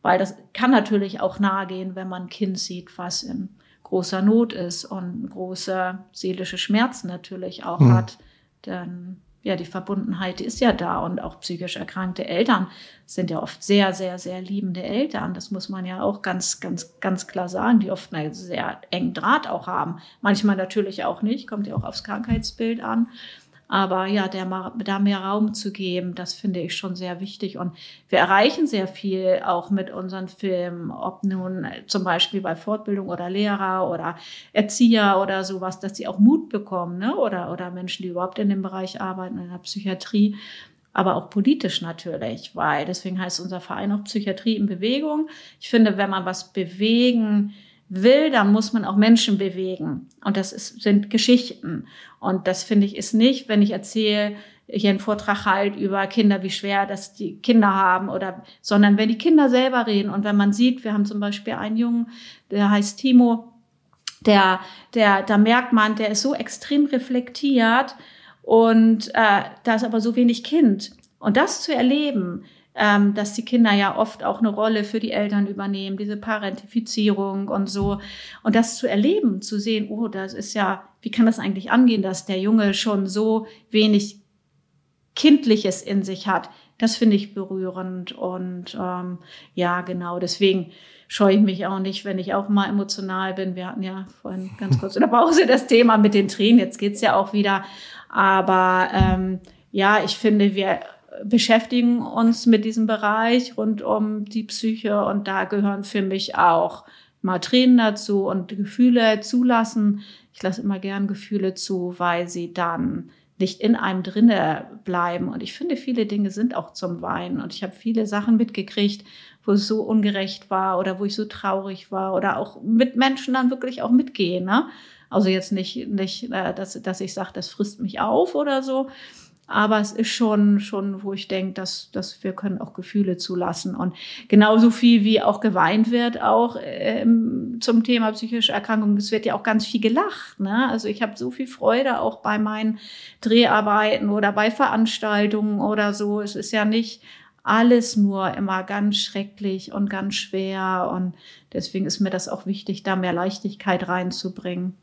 Weil das kann natürlich auch nahe gehen, wenn man ein Kind sieht, was in großer Not ist und große seelische Schmerzen natürlich auch mhm. hat. Denn ja, die Verbundenheit, ist ja da und auch psychisch erkrankte Eltern sind ja oft sehr, sehr, sehr liebende Eltern. Das muss man ja auch ganz, ganz, ganz klar sagen, die oft einen sehr engen Draht auch haben. Manchmal natürlich auch nicht, kommt ja auch aufs Krankheitsbild an. Aber ja, der, da mehr Raum zu geben, das finde ich schon sehr wichtig. Und wir erreichen sehr viel auch mit unseren Filmen, ob nun zum Beispiel bei Fortbildung oder Lehrer oder Erzieher oder sowas, dass sie auch Mut bekommen, ne? oder, oder Menschen, die überhaupt in dem Bereich arbeiten, in der Psychiatrie aber auch politisch natürlich, weil deswegen heißt unser Verein auch Psychiatrie in Bewegung. Ich finde, wenn man was bewegen will, dann muss man auch Menschen bewegen. Und das ist, sind Geschichten. Und das finde ich ist nicht, wenn ich erzähle, hier einen Vortrag halt über Kinder, wie schwer das die Kinder haben oder, sondern wenn die Kinder selber reden und wenn man sieht, wir haben zum Beispiel einen Jungen, der heißt Timo, der, der, da merkt man, der ist so extrem reflektiert und äh, da ist aber so wenig Kind. Und das zu erleben, ähm, dass die Kinder ja oft auch eine Rolle für die Eltern übernehmen, diese Parentifizierung und so. Und das zu erleben, zu sehen, oh, das ist ja, wie kann das eigentlich angehen, dass der Junge schon so wenig Kindliches in sich hat. Das finde ich berührend und ähm, ja, genau, deswegen scheue ich mich auch nicht, wenn ich auch mal emotional bin. Wir hatten ja vorhin ganz kurz in der Pause das Thema mit den Tränen, jetzt geht's ja auch wieder. Aber ähm, ja, ich finde, wir beschäftigen uns mit diesem Bereich rund um die Psyche und da gehören für mich auch mal Tränen dazu und Gefühle zulassen. Ich lasse immer gern Gefühle zu, weil sie dann nicht in einem drinne bleiben. Und ich finde, viele Dinge sind auch zum Weinen. Und ich habe viele Sachen mitgekriegt, wo es so ungerecht war oder wo ich so traurig war oder auch mit Menschen dann wirklich auch mitgehen. Ne? Also jetzt nicht, nicht äh, dass, dass ich sage, das frisst mich auf oder so, aber es ist schon, schon, wo ich denke, dass, dass wir können auch Gefühle zulassen. Und genauso viel wie auch geweint wird, auch ähm, zum Thema psychische Erkrankungen, es wird ja auch ganz viel gelacht. Ne? Also ich habe so viel Freude auch bei meinen Dreharbeiten oder bei Veranstaltungen oder so. Es ist ja nicht alles nur immer ganz schrecklich und ganz schwer. Und deswegen ist mir das auch wichtig, da mehr Leichtigkeit reinzubringen.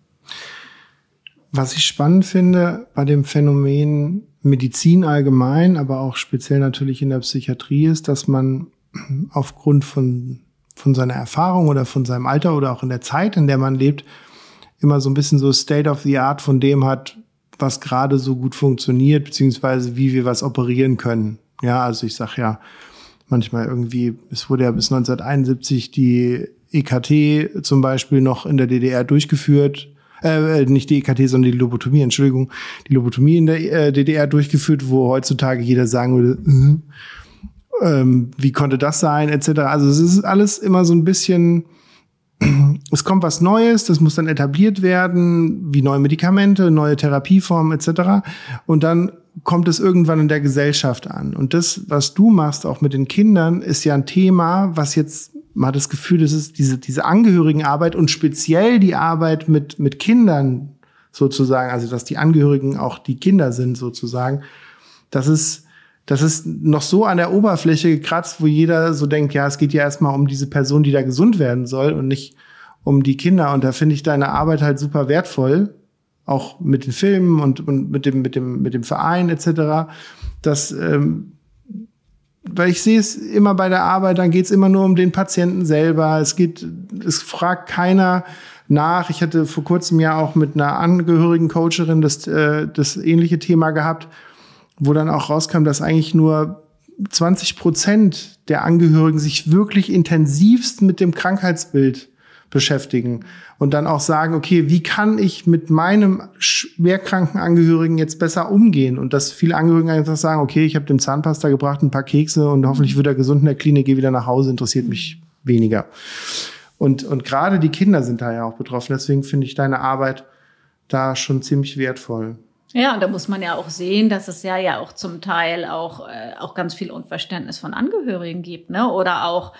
Was ich spannend finde bei dem Phänomen Medizin allgemein, aber auch speziell natürlich in der Psychiatrie ist, dass man aufgrund von, von seiner Erfahrung oder von seinem Alter oder auch in der Zeit, in der man lebt, immer so ein bisschen so State of the Art von dem hat, was gerade so gut funktioniert, beziehungsweise wie wir was operieren können. Ja, also ich sag ja manchmal irgendwie, es wurde ja bis 1971 die EKT zum Beispiel noch in der DDR durchgeführt äh, nicht die EKT, sondern die Lobotomie, Entschuldigung, die Lobotomie in der äh, DDR durchgeführt, wo heutzutage jeder sagen würde, äh, ähm, wie konnte das sein, etc. Also es ist alles immer so ein bisschen, es kommt was Neues, das muss dann etabliert werden, wie neue Medikamente, neue Therapieformen etc. Und dann kommt es irgendwann in der Gesellschaft an. Und das, was du machst, auch mit den Kindern, ist ja ein Thema, was jetzt man hat das Gefühl, das ist diese, diese Angehörigenarbeit und speziell die Arbeit mit, mit Kindern sozusagen, also dass die Angehörigen auch die Kinder sind sozusagen, das ist, das ist noch so an der Oberfläche gekratzt, wo jeder so denkt, ja, es geht ja erstmal um diese Person, die da gesund werden soll und nicht um die Kinder. Und da finde ich deine Arbeit halt super wertvoll, auch mit den Filmen und, und mit dem, mit dem, mit dem Verein etc., dass ähm, weil ich sehe es immer bei der Arbeit, dann geht es immer nur um den Patienten selber. Es geht, es fragt keiner nach. Ich hatte vor kurzem ja auch mit einer angehörigen Coacherin das, äh, das ähnliche Thema gehabt, wo dann auch rauskam, dass eigentlich nur 20 Prozent der Angehörigen sich wirklich intensivst mit dem Krankheitsbild beschäftigen und dann auch sagen, okay, wie kann ich mit meinem schwerkranken Angehörigen jetzt besser umgehen? Und dass viele Angehörigen einfach sagen, okay, ich habe dem Zahnpasta gebracht, ein paar Kekse und hoffentlich wird er gesund in der Klinik, gehe wieder nach Hause, interessiert mich weniger. Und, und gerade die Kinder sind da ja auch betroffen. Deswegen finde ich deine Arbeit da schon ziemlich wertvoll. Ja, und da muss man ja auch sehen, dass es ja ja auch zum Teil auch, äh, auch ganz viel Unverständnis von Angehörigen gibt, ne? Oder auch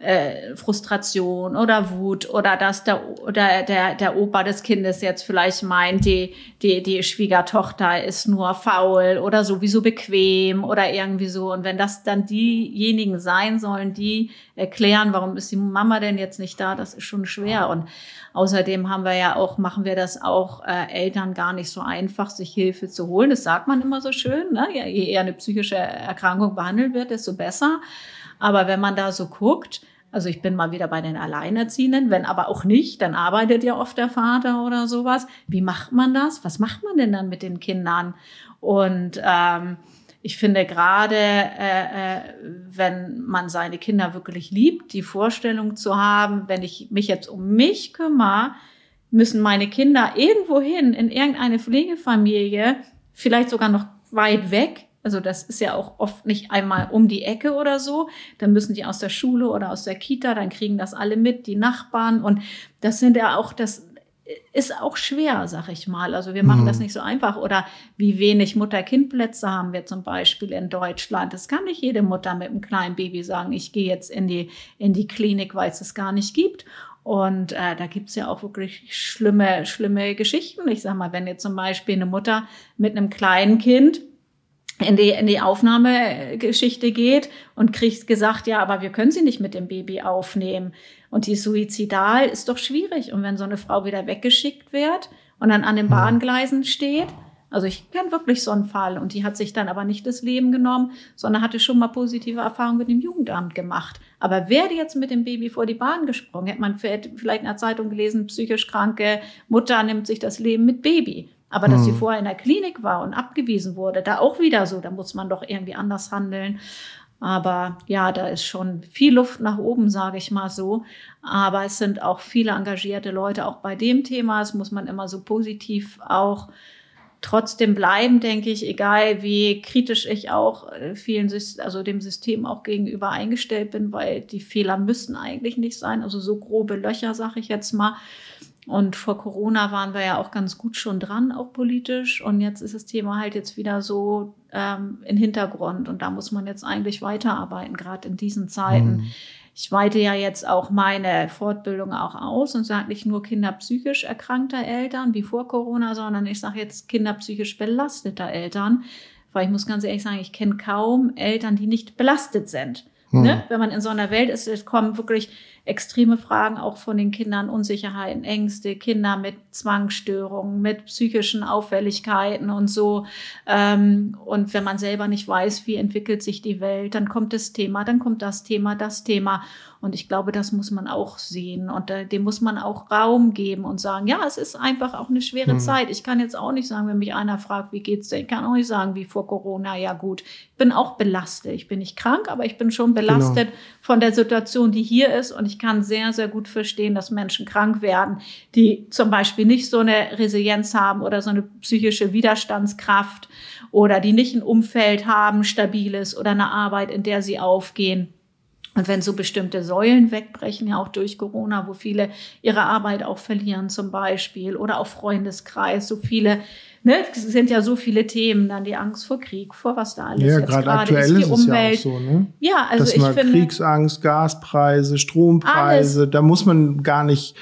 äh, Frustration oder Wut oder dass der, oder der, der Opa des Kindes jetzt vielleicht meint, die, die, die Schwiegertochter ist nur faul oder sowieso bequem oder irgendwie so. Und wenn das dann diejenigen sein sollen, die erklären, warum ist die Mama denn jetzt nicht da, das ist schon schwer. Und außerdem haben wir ja auch, machen wir das auch äh, Eltern gar nicht so einfach, sich Hilfe zu holen. Das sagt man immer so schön. Ne? Je eher eine psychische Erkrankung behandelt wird, desto besser. Aber wenn man da so guckt, also ich bin mal wieder bei den Alleinerziehenden, wenn aber auch nicht, dann arbeitet ja oft der Vater oder sowas. Wie macht man das? Was macht man denn dann mit den Kindern? Und ähm, ich finde gerade, äh, äh, wenn man seine Kinder wirklich liebt, die Vorstellung zu haben, wenn ich mich jetzt um mich kümmere, müssen meine Kinder irgendwohin in irgendeine Pflegefamilie, vielleicht sogar noch weit weg, also das ist ja auch oft nicht einmal um die Ecke oder so. Dann müssen die aus der Schule oder aus der Kita, dann kriegen das alle mit, die Nachbarn. Und das sind ja auch, das ist auch schwer, sag ich mal. Also wir machen mhm. das nicht so einfach. Oder wie wenig Mutter-Kind-Plätze haben wir zum Beispiel in Deutschland. Das kann nicht jede Mutter mit einem kleinen Baby sagen, ich gehe jetzt in die, in die Klinik, weil es es gar nicht gibt. Und äh, da gibt's ja auch wirklich schlimme, schlimme Geschichten. Ich sag mal, wenn jetzt zum Beispiel eine Mutter mit einem kleinen Kind in die, in die Aufnahmegeschichte geht und kriegt gesagt, ja, aber wir können sie nicht mit dem Baby aufnehmen. Und die suizidal ist doch schwierig. Und wenn so eine Frau wieder weggeschickt wird und dann an den hm. Bahngleisen steht, also ich kenne wirklich so einen Fall und die hat sich dann aber nicht das Leben genommen, sondern hatte schon mal positive Erfahrungen mit dem Jugendamt gemacht. Aber wäre jetzt mit dem Baby vor die Bahn gesprungen, hätte man vielleicht in der Zeitung gelesen, psychisch kranke Mutter nimmt sich das Leben mit Baby. Aber dass sie hm. vorher in der Klinik war und abgewiesen wurde, da auch wieder so, da muss man doch irgendwie anders handeln. Aber ja, da ist schon viel Luft nach oben, sage ich mal so. Aber es sind auch viele engagierte Leute, auch bei dem Thema. Das muss man immer so positiv auch trotzdem bleiben, denke ich, egal wie kritisch ich auch äh, vielen, also dem System auch gegenüber eingestellt bin, weil die Fehler müssen eigentlich nicht sein. Also so grobe Löcher, sage ich jetzt mal. Und vor Corona waren wir ja auch ganz gut schon dran, auch politisch. Und jetzt ist das Thema halt jetzt wieder so ähm, im Hintergrund. Und da muss man jetzt eigentlich weiterarbeiten, gerade in diesen Zeiten. Mhm. Ich weite ja jetzt auch meine Fortbildung auch aus und sage nicht nur Kinder psychisch erkrankter Eltern wie vor Corona, sondern ich sage jetzt Kinder psychisch belasteter Eltern, weil ich muss ganz ehrlich sagen, ich kenne kaum Eltern, die nicht belastet sind. Hm. Ne? Wenn man in so einer Welt ist, es kommen wirklich extreme Fragen auch von den Kindern, Unsicherheiten, Ängste, Kinder mit Zwangsstörungen, mit psychischen Auffälligkeiten und so. Ähm, und wenn man selber nicht weiß, wie entwickelt sich die Welt, dann kommt das Thema, dann kommt das Thema, das Thema. Und ich glaube, das muss man auch sehen und äh, dem muss man auch Raum geben und sagen, ja, es ist einfach auch eine schwere hm. Zeit. Ich kann jetzt auch nicht sagen, wenn mich einer fragt, wie geht's denn? Ich kann auch nicht sagen, wie vor Corona, ja gut. Ich bin auch belastet. Ich bin nicht krank, aber ich bin schon belastet genau. von der Situation, die hier ist. Und ich kann sehr, sehr gut verstehen, dass Menschen krank werden, die zum Beispiel nicht so eine Resilienz haben oder so eine psychische Widerstandskraft oder die nicht ein Umfeld haben, stabiles oder eine Arbeit, in der sie aufgehen. Und wenn so bestimmte Säulen wegbrechen, ja auch durch Corona, wo viele ihre Arbeit auch verlieren zum Beispiel oder auch Freundeskreis, so viele, ne, es sind ja so viele Themen, dann die Angst vor Krieg, vor was da alles ja, jetzt gerade aktuell ist, die ist Umwelt. Es ja, auch so, ne? ja, also Dass ich man finde Kriegsangst, Gaspreise, Strompreise, alles. da muss man gar nicht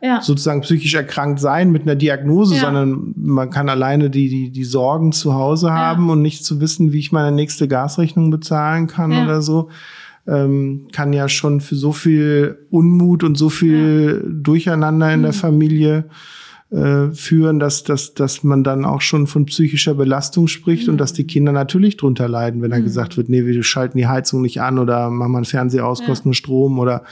ja. sozusagen psychisch erkrankt sein mit einer Diagnose, ja. sondern man kann alleine die, die, die Sorgen zu Hause haben ja. und nicht zu wissen, wie ich meine nächste Gasrechnung bezahlen kann oder so ähm, kann ja schon für so viel Unmut und so viel. Durcheinander in mhm. der Familie äh, führen, dass, dass, dass man dann auch schon von psychischer Belastung spricht mhm. und dass die Kinder natürlich drunter leiden, wenn dann mhm. gesagt wird, nee, wir schalten die Heizung nicht an oder machen wir einen Fernseher aus, kosten ja. Strom oder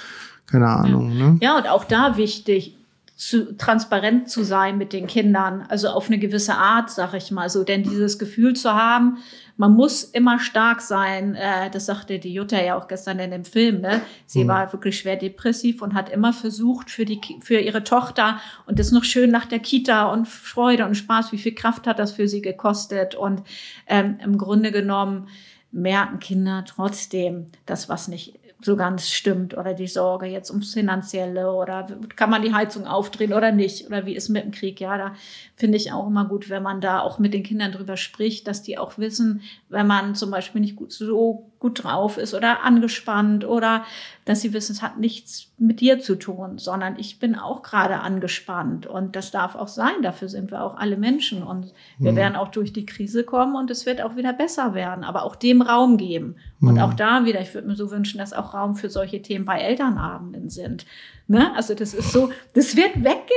keine Ahnung. Ja. Ne? ja, und auch da wichtig, zu, transparent zu sein mit den Kindern, also auf eine gewisse Art, sag ich mal so, denn dieses Gefühl zu haben, man muss immer stark sein. Äh, das sagte die Jutta ja auch gestern in dem Film. Ne? Sie mhm. war wirklich schwer depressiv und hat immer versucht für die für ihre Tochter und das noch schön nach der Kita und Freude und Spaß. Wie viel Kraft hat das für sie gekostet? Und ähm, im Grunde genommen merken Kinder trotzdem, dass was nicht so ganz stimmt oder die Sorge jetzt ums Finanzielle oder kann man die Heizung aufdrehen oder nicht oder wie ist mit dem Krieg. Ja, da finde ich auch immer gut, wenn man da auch mit den Kindern drüber spricht, dass die auch wissen, wenn man zum Beispiel nicht gut, so gut drauf ist oder angespannt oder dass sie wissen, es hat nichts mit dir zu tun, sondern ich bin auch gerade angespannt und das darf auch sein. Dafür sind wir auch alle Menschen und wir mhm. werden auch durch die Krise kommen und es wird auch wieder besser werden, aber auch dem Raum geben. Mhm. Und auch da wieder, ich würde mir so wünschen, dass auch Raum für solche Themen bei Elternabenden sind. Ne? Also das ist so, das wird wegge,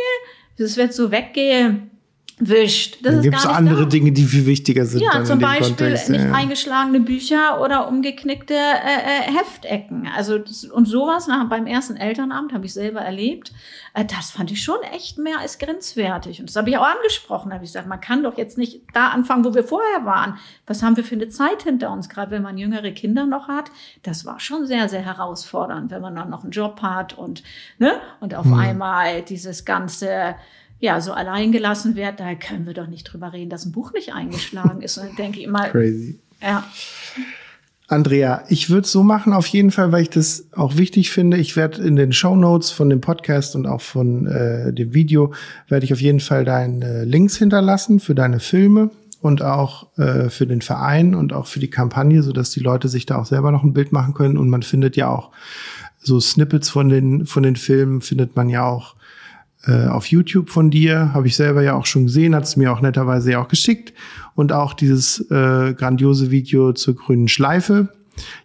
das wird so wegge, wischt. Das dann gibt es andere da. Dinge, die viel wichtiger sind. Ja, zum Beispiel Kontext, nicht ja. eingeschlagene Bücher oder umgeknickte äh, äh, Heftecken. Also das, und sowas nach, beim ersten Elternabend habe ich selber erlebt. Äh, das fand ich schon echt mehr als grenzwertig. Und das habe ich auch angesprochen. Da habe ich gesagt, man kann doch jetzt nicht da anfangen, wo wir vorher waren. Was haben wir für eine Zeit hinter uns? Gerade wenn man jüngere Kinder noch hat, das war schon sehr, sehr herausfordernd, wenn man dann noch einen Job hat und ne und auf hm. einmal dieses ganze ja, so allein gelassen wird, da können wir doch nicht drüber reden, dass ein Buch nicht eingeschlagen ist. Und dann denke ich immer. Crazy. Ja. Andrea, ich würde es so machen, auf jeden Fall, weil ich das auch wichtig finde. Ich werde in den Show Notes von dem Podcast und auch von äh, dem Video, werde ich auf jeden Fall deine Links hinterlassen für deine Filme und auch äh, für den Verein und auch für die Kampagne, so dass die Leute sich da auch selber noch ein Bild machen können. Und man findet ja auch so Snippets von den, von den Filmen, findet man ja auch äh, auf YouTube von dir, habe ich selber ja auch schon gesehen, hat es mir auch netterweise ja auch geschickt. Und auch dieses äh, grandiose Video zur grünen Schleife,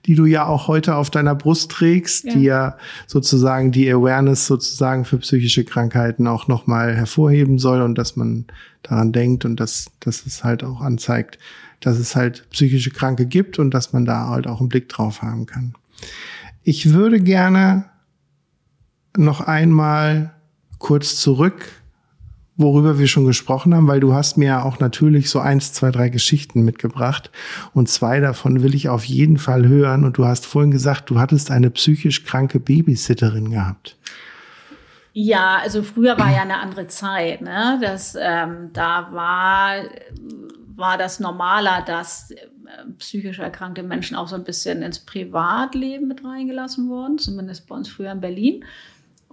die du ja auch heute auf deiner Brust trägst, ja. die ja sozusagen die Awareness sozusagen für psychische Krankheiten auch nochmal hervorheben soll und dass man daran denkt und dass, dass es halt auch anzeigt, dass es halt psychische Kranke gibt und dass man da halt auch einen Blick drauf haben kann. Ich würde gerne noch einmal kurz zurück, worüber wir schon gesprochen haben, weil du hast mir ja auch natürlich so eins, zwei, drei Geschichten mitgebracht und zwei davon will ich auf jeden Fall hören. Und du hast vorhin gesagt, du hattest eine psychisch kranke Babysitterin gehabt. Ja, also früher war ja eine andere Zeit. Ne? Das, ähm, da war, war das normaler, dass äh, psychisch erkrankte Menschen auch so ein bisschen ins Privatleben mit reingelassen wurden, zumindest bei uns früher in Berlin.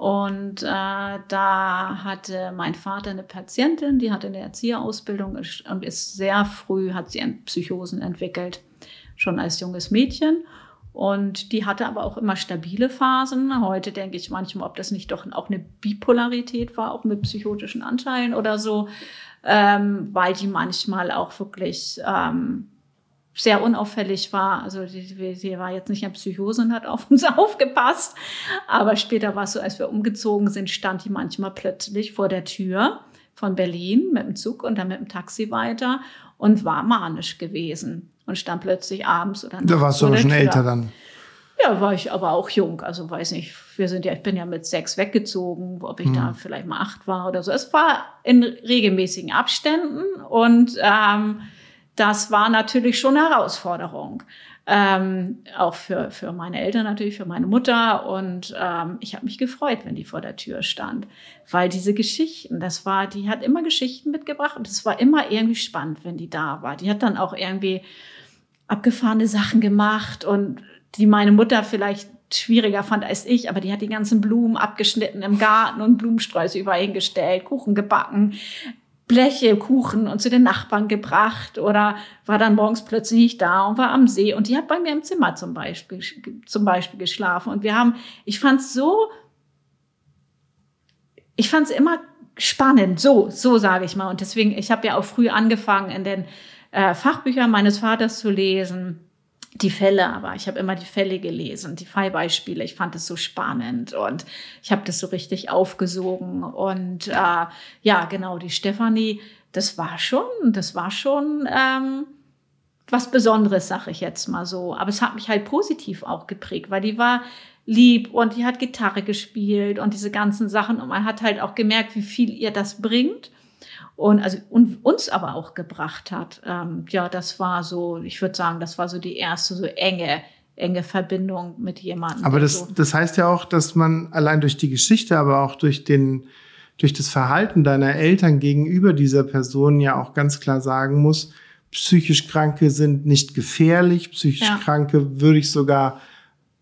Und äh, da hatte mein Vater eine Patientin, die hatte eine Erzieherausbildung und ist sehr früh, hat sie Psychosen entwickelt, schon als junges Mädchen. Und die hatte aber auch immer stabile Phasen. Heute denke ich manchmal, ob das nicht doch auch eine Bipolarität war, auch mit psychotischen Anteilen oder so, ähm, weil die manchmal auch wirklich ähm, sehr unauffällig war. Also sie, sie war jetzt nicht in Psychose und hat auf uns aufgepasst. Aber später war es so, als wir umgezogen sind, stand die manchmal plötzlich vor der Tür von Berlin mit dem Zug und dann mit dem Taxi weiter und war manisch gewesen und stand plötzlich abends oder Da warst du aber schon Tür. älter dann. Ja, war ich aber auch jung. Also weiß nicht, wir sind ja, ich bin ja mit sechs weggezogen, ob ich hm. da vielleicht mal acht war oder so. Es war in regelmäßigen Abständen und ähm, das war natürlich schon eine Herausforderung. Ähm, auch für, für meine Eltern natürlich, für meine Mutter. Und ähm, ich habe mich gefreut, wenn die vor der Tür stand. Weil diese Geschichten, das war, die hat immer Geschichten mitgebracht und es war immer irgendwie spannend, wenn die da war. Die hat dann auch irgendwie abgefahrene Sachen gemacht und die meine Mutter vielleicht schwieriger fand als ich, aber die hat die ganzen Blumen abgeschnitten im Garten und Blumensträuße überall hingestellt, Kuchen gebacken, Bleche, Kuchen und zu den Nachbarn gebracht oder war dann morgens plötzlich nicht da und war am See und die hat bei mir im Zimmer zum Beispiel, zum Beispiel geschlafen und wir haben, ich fand es so, ich fand es immer spannend, so, so sage ich mal und deswegen, ich habe ja auch früh angefangen in den äh, Fachbüchern meines Vaters zu lesen die Fälle, aber ich habe immer die Fälle gelesen, die Fallbeispiele. Ich fand es so spannend und ich habe das so richtig aufgesogen. Und äh, ja, genau, die Stefanie, das war schon, das war schon ähm, was Besonderes, sage ich jetzt mal so. Aber es hat mich halt positiv auch geprägt, weil die war lieb und die hat Gitarre gespielt und diese ganzen Sachen. Und man hat halt auch gemerkt, wie viel ihr das bringt und also und uns aber auch gebracht hat. Ähm, ja, das war so, ich würde sagen, das war so die erste so enge enge Verbindung mit jemandem. Aber das, so. das heißt ja auch, dass man allein durch die Geschichte, aber auch durch den durch das Verhalten deiner Eltern gegenüber dieser Person ja auch ganz klar sagen muss, psychisch Kranke sind nicht gefährlich, psychisch ja. Kranke würde ich sogar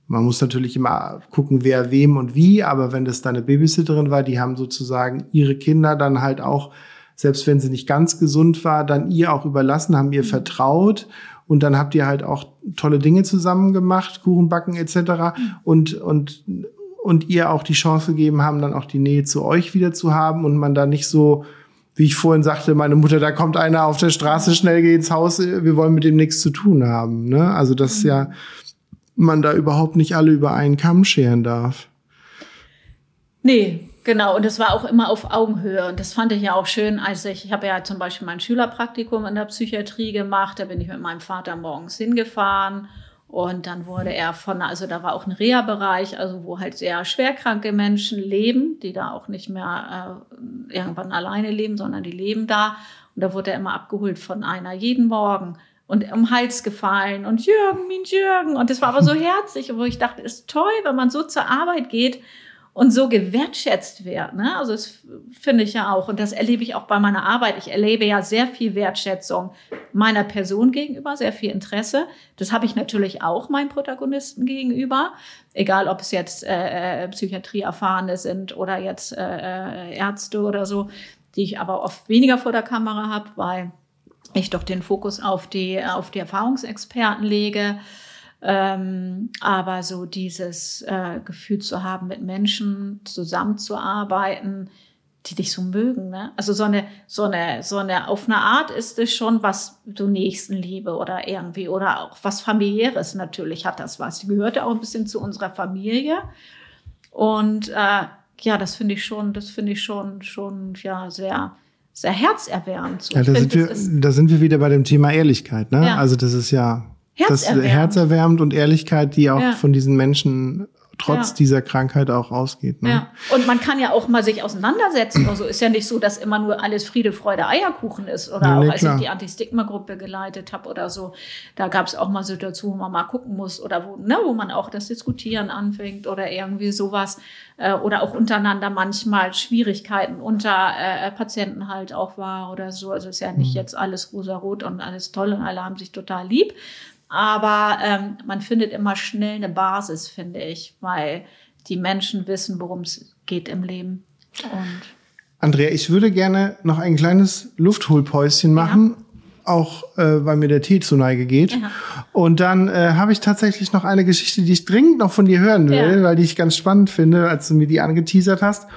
man muss natürlich immer gucken, wer wem und wie, aber wenn das deine Babysitterin war, die haben sozusagen ihre Kinder dann halt auch selbst wenn sie nicht ganz gesund war, dann ihr auch überlassen, haben ihr mhm. vertraut und dann habt ihr halt auch tolle Dinge zusammen gemacht, Kuchenbacken etc. Mhm. und und und ihr auch die Chance gegeben haben, dann auch die Nähe zu euch wieder zu haben und man da nicht so wie ich vorhin sagte, meine Mutter, da kommt einer auf der Straße, schnell geh ins Haus, wir wollen mit dem nichts zu tun haben. Ne? Also dass mhm. ja man da überhaupt nicht alle über einen Kamm scheren darf. Nee, Genau, und das war auch immer auf Augenhöhe. Und das fand ich ja auch schön, als ich, ich habe ja zum Beispiel mein Schülerpraktikum in der Psychiatrie gemacht. Da bin ich mit meinem Vater morgens hingefahren. Und dann wurde er von, also da war auch ein Reha-Bereich, also wo halt sehr schwerkranke Menschen leben, die da auch nicht mehr äh, irgendwann alleine leben, sondern die leben da. Und da wurde er immer abgeholt von einer jeden Morgen und um Hals gefallen und Jürgen, mein Jürgen. Und das war aber so herzlich, wo ich dachte, ist toll, wenn man so zur Arbeit geht und so gewertschätzt wird. Ne? Also das finde ich ja auch und das erlebe ich auch bei meiner Arbeit. Ich erlebe ja sehr viel Wertschätzung meiner Person gegenüber, sehr viel Interesse. Das habe ich natürlich auch meinen Protagonisten gegenüber, egal ob es jetzt äh, äh Psychiatrie-Erfahrene sind oder jetzt äh, äh, Ärzte oder so, die ich aber oft weniger vor der Kamera habe, weil ich doch den Fokus auf die auf die Erfahrungsexperten lege. Ähm, aber so dieses äh, Gefühl zu haben, mit Menschen zusammenzuarbeiten, die dich so mögen. Ne? Also so eine, so eine, so eine, auf eine Art ist es schon was so Nächstenliebe oder irgendwie oder auch was familiäres natürlich hat das was. Die gehörte auch ein bisschen zu unserer Familie und äh, ja, das finde ich schon, das finde ich schon, schon ja sehr, sehr herzerwärmend. So. Ja, da, sind wir, da sind wir wieder bei dem Thema Ehrlichkeit. Ne? Ja. Also das ist ja Herzerwärmend. Das herzerwärmend und Ehrlichkeit, die auch ja. von diesen Menschen trotz Ja. dieser Krankheit auch ausgeht. Ne? Ja. Und man kann ja auch mal sich auseinandersetzen. Also ist ja nicht so, dass immer nur alles Friede, Freude, Eierkuchen ist. Oder Nee, auch als klar. ich die Anti-Stigma-Gruppe geleitet habe oder so, da gab es auch mal Situationen, wo man mal gucken muss oder wo, ne, wo man auch das Diskutieren anfängt oder irgendwie sowas. Äh, oder auch untereinander manchmal Schwierigkeiten unter äh, Patienten halt auch war oder so. Also ist ja nicht jetzt alles rosa-rot und alles toll und alle haben sich total lieb. Aber ähm, man findet immer schnell eine Basis, finde ich, weil die Menschen wissen, worum es geht im Leben. Und Andrea, ich würde gerne noch ein kleines Luftholpäuschen machen, auch äh, weil mir der Tee zu Neige geht. Ja. Und dann äh, habe ich tatsächlich noch eine Geschichte, die ich dringend noch von dir hören will, Ja. weil die ich ganz spannend finde, als du mir die angeteasert hast.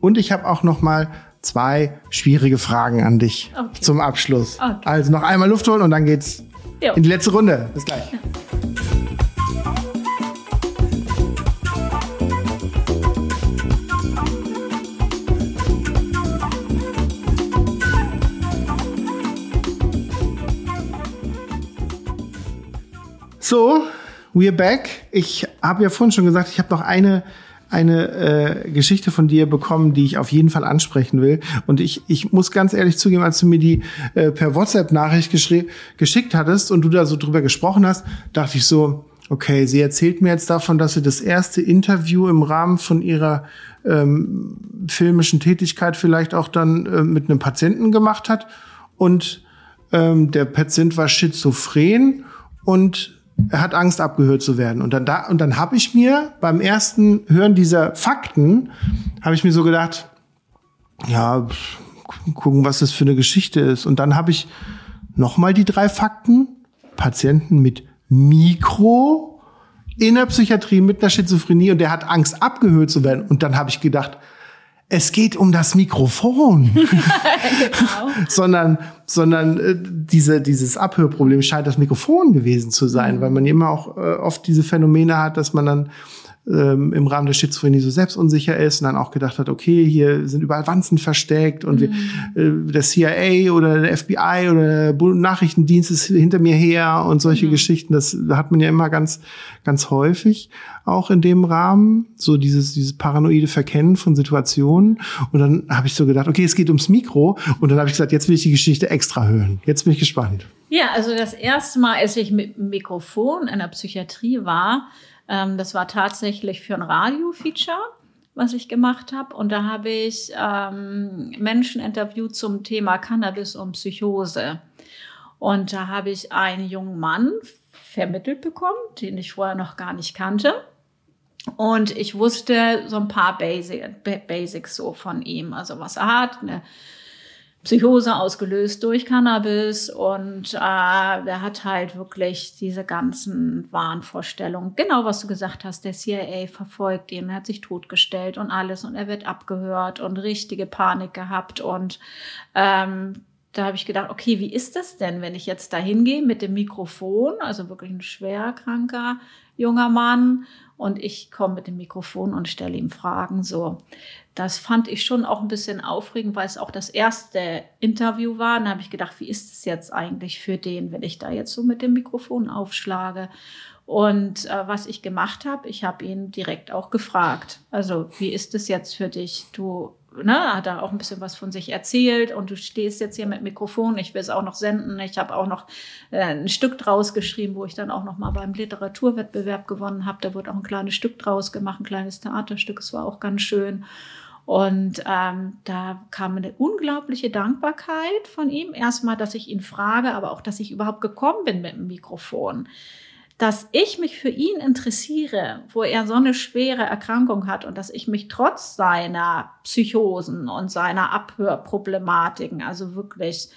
Und ich habe auch noch mal zwei schwierige Fragen an dich Okay. zum Abschluss. Okay. Also noch einmal Luft holen und dann geht's Jo. in die letzte Runde. Bis gleich. So, we're back. Ich habe ja vorhin schon gesagt, ich habe noch eine eine äh, Geschichte von dir bekommen, die ich auf jeden Fall ansprechen will. Und ich, ich muss ganz ehrlich zugeben, als du mir die äh, per WhatsApp-Nachricht geschickt hattest und du da so drüber gesprochen hast, dachte ich so, okay, sie erzählt mir jetzt davon, dass sie das erste Interview im Rahmen von ihrer ähm, filmischen Tätigkeit vielleicht auch dann äh, mit einem Patienten gemacht hat. Und ähm, der Patient war schizophren und er hat Angst, abgehört zu werden. Und dann, da, und dann habe ich mir beim ersten Hören dieser Fakten, habe ich mir so gedacht, ja, gucken, was das für eine Geschichte ist. Und dann habe ich nochmal die drei Fakten. Patienten mit Mikro in der Psychiatrie mit einer Schizophrenie und der hat Angst, abgehört zu werden. Und dann habe ich gedacht, es geht um das Mikrofon, sondern, sondern äh, diese, dieses Abhörproblem scheint das Mikrofon gewesen zu sein, weil man immer auch äh, oft diese Phänomene hat, dass man dann ähm, im Rahmen der Schizophrenie so selbstunsicher ist und dann auch gedacht hat, okay, hier sind überall Wanzen versteckt und wir, äh, der CIA oder der FBI oder der Nachrichtendienst ist hinter mir her und solche Geschichten, das hat man ja immer ganz, ganz häufig auch in dem Rahmen, so dieses, dieses paranoide Verkennen von Situationen. Und dann habe ich so gedacht, okay, es geht ums Mikro. Und dann habe ich gesagt, jetzt will ich die Geschichte extra hören. Jetzt bin ich gespannt. Ja, also das erste Mal, als ich mit dem Mikrofon in der Psychiatrie war, ähm, das war tatsächlich für ein Radio-Feature, was ich gemacht habe. Und da habe ich ähm, Menschen interviewt zum Thema Cannabis und Psychose. Und da habe ich einen jungen Mann vermittelt bekommen, den ich vorher noch gar nicht kannte. Und ich wusste so ein paar Basic, Ba- Basics so von ihm, also was er hat, eine Psychose ausgelöst durch Cannabis und äh, der hat halt wirklich diese ganzen Wahnvorstellungen. Genau, was du gesagt hast, der CIA verfolgt ihn, er hat sich totgestellt und alles und er wird abgehört und richtige Panik gehabt und ähm, da habe ich gedacht, okay, wie ist das denn, wenn ich jetzt da hingehe mit dem Mikrofon, also wirklich ein schwerkranker junger Mann und ich komme mit dem Mikrofon und stelle ihm Fragen so. Das fand ich schon auch ein bisschen aufregend, weil es auch das erste Interview war. Und da habe ich gedacht, wie ist es jetzt eigentlich für den, wenn ich da jetzt so mit dem Mikrofon aufschlage? Und äh, was ich gemacht habe, ich habe ihn direkt auch gefragt. Also, wie ist es jetzt für dich? Du, ne, hat er auch ein bisschen was von sich erzählt und du stehst jetzt hier mit Mikrofon. Ich will es auch noch senden. Ich habe auch noch äh, ein Stück draus geschrieben, wo ich dann auch noch mal beim Literaturwettbewerb gewonnen habe. Da wurde auch ein kleines Stück draus gemacht, ein kleines Theaterstück. Es war auch ganz schön. Und ähm, da kam eine unglaubliche Dankbarkeit von ihm. Erstmal, dass ich ihn frage, aber auch, dass ich überhaupt gekommen bin mit dem Mikrofon. Dass ich mich für ihn interessiere, wo er so eine schwere Erkrankung hat und dass ich mich trotz seiner Psychosen und seiner Abhörproblematiken, also wirklich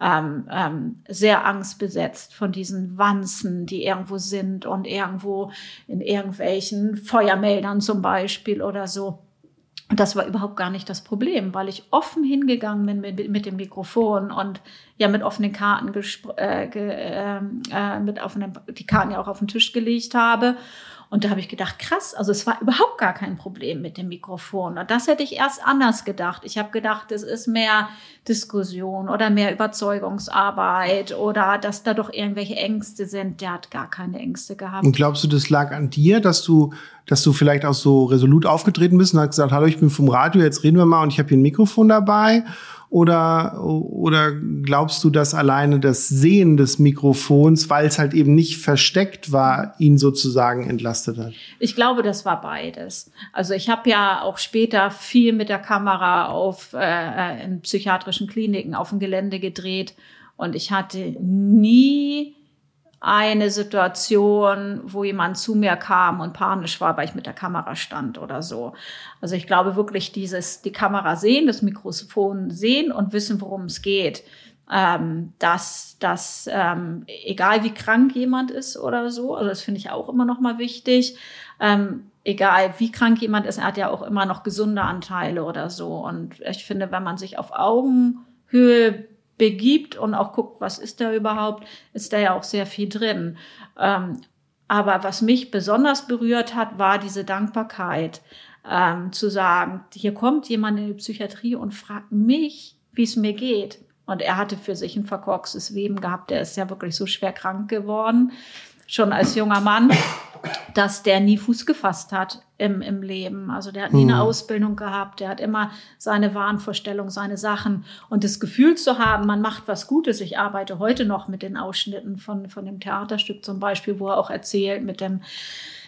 ähm, ähm, sehr angstbesetzt von diesen Wanzen, die irgendwo sind und irgendwo in irgendwelchen Feuermeldern zum Beispiel oder so. Und das war überhaupt gar nicht das Problem, weil ich offen hingegangen bin mit, mit dem Mikrofon und ja mit offenen Karten äh, ge, ähm, äh, mit offenen, die Karten ja auch auf den Tisch gelegt habe Und da habe ich gedacht, krass, also es war überhaupt gar kein Problem mit dem Mikrofon. Und das hätte ich erst anders gedacht. Ich habe gedacht, es ist mehr Diskussion oder mehr Überzeugungsarbeit oder dass da doch irgendwelche Ängste sind. Der hat gar keine Ängste gehabt. Und glaubst du, das lag an dir, dass du, dass du vielleicht auch so resolut aufgetreten bist und hast gesagt, hallo, ich bin vom Radio, jetzt reden wir mal und ich habe hier ein Mikrofon dabei? Oder, oder glaubst du, dass alleine das Sehen des Mikrofons, weil es halt eben nicht versteckt war, ihn sozusagen entlastet hat? Ich glaube, das war beides. Also ich habe ja auch später viel mit der Kamera auf äh, in psychiatrischen Kliniken auf dem Gelände gedreht und ich hatte nie eine Situation, wo jemand zu mir kam und panisch war, weil ich mit der Kamera stand oder so. Also ich glaube wirklich dieses, die Kamera sehen, das Mikrofon sehen und wissen, worum es geht. Ähm, dass, dass ähm, egal wie krank jemand ist oder so, also das finde ich auch immer noch mal wichtig, ähm, egal wie krank jemand ist, er hat ja auch immer noch gesunde Anteile oder so. Und ich finde, wenn man sich auf Augenhöhe begibt und auch guckt, was ist da überhaupt, ist da ja auch sehr viel drin. Ähm, aber was mich besonders berührt hat, war diese Dankbarkeit, ähm, zu sagen, hier kommt jemand in die Psychiatrie und fragt mich, wie es mir geht. Und er hatte für sich ein verkorkstes Leben gehabt. Der ist ja wirklich so schwer krank geworden, schon als junger Mann dass der nie Fuß gefasst hat im, im Leben. Also der hat nie eine hm. Ausbildung gehabt, der hat immer seine Wahnvorstellung, seine Sachen und das Gefühl zu haben, man macht was Gutes. Ich arbeite heute noch mit den Ausschnitten von, von dem Theaterstück zum Beispiel, wo er auch erzählt mit dem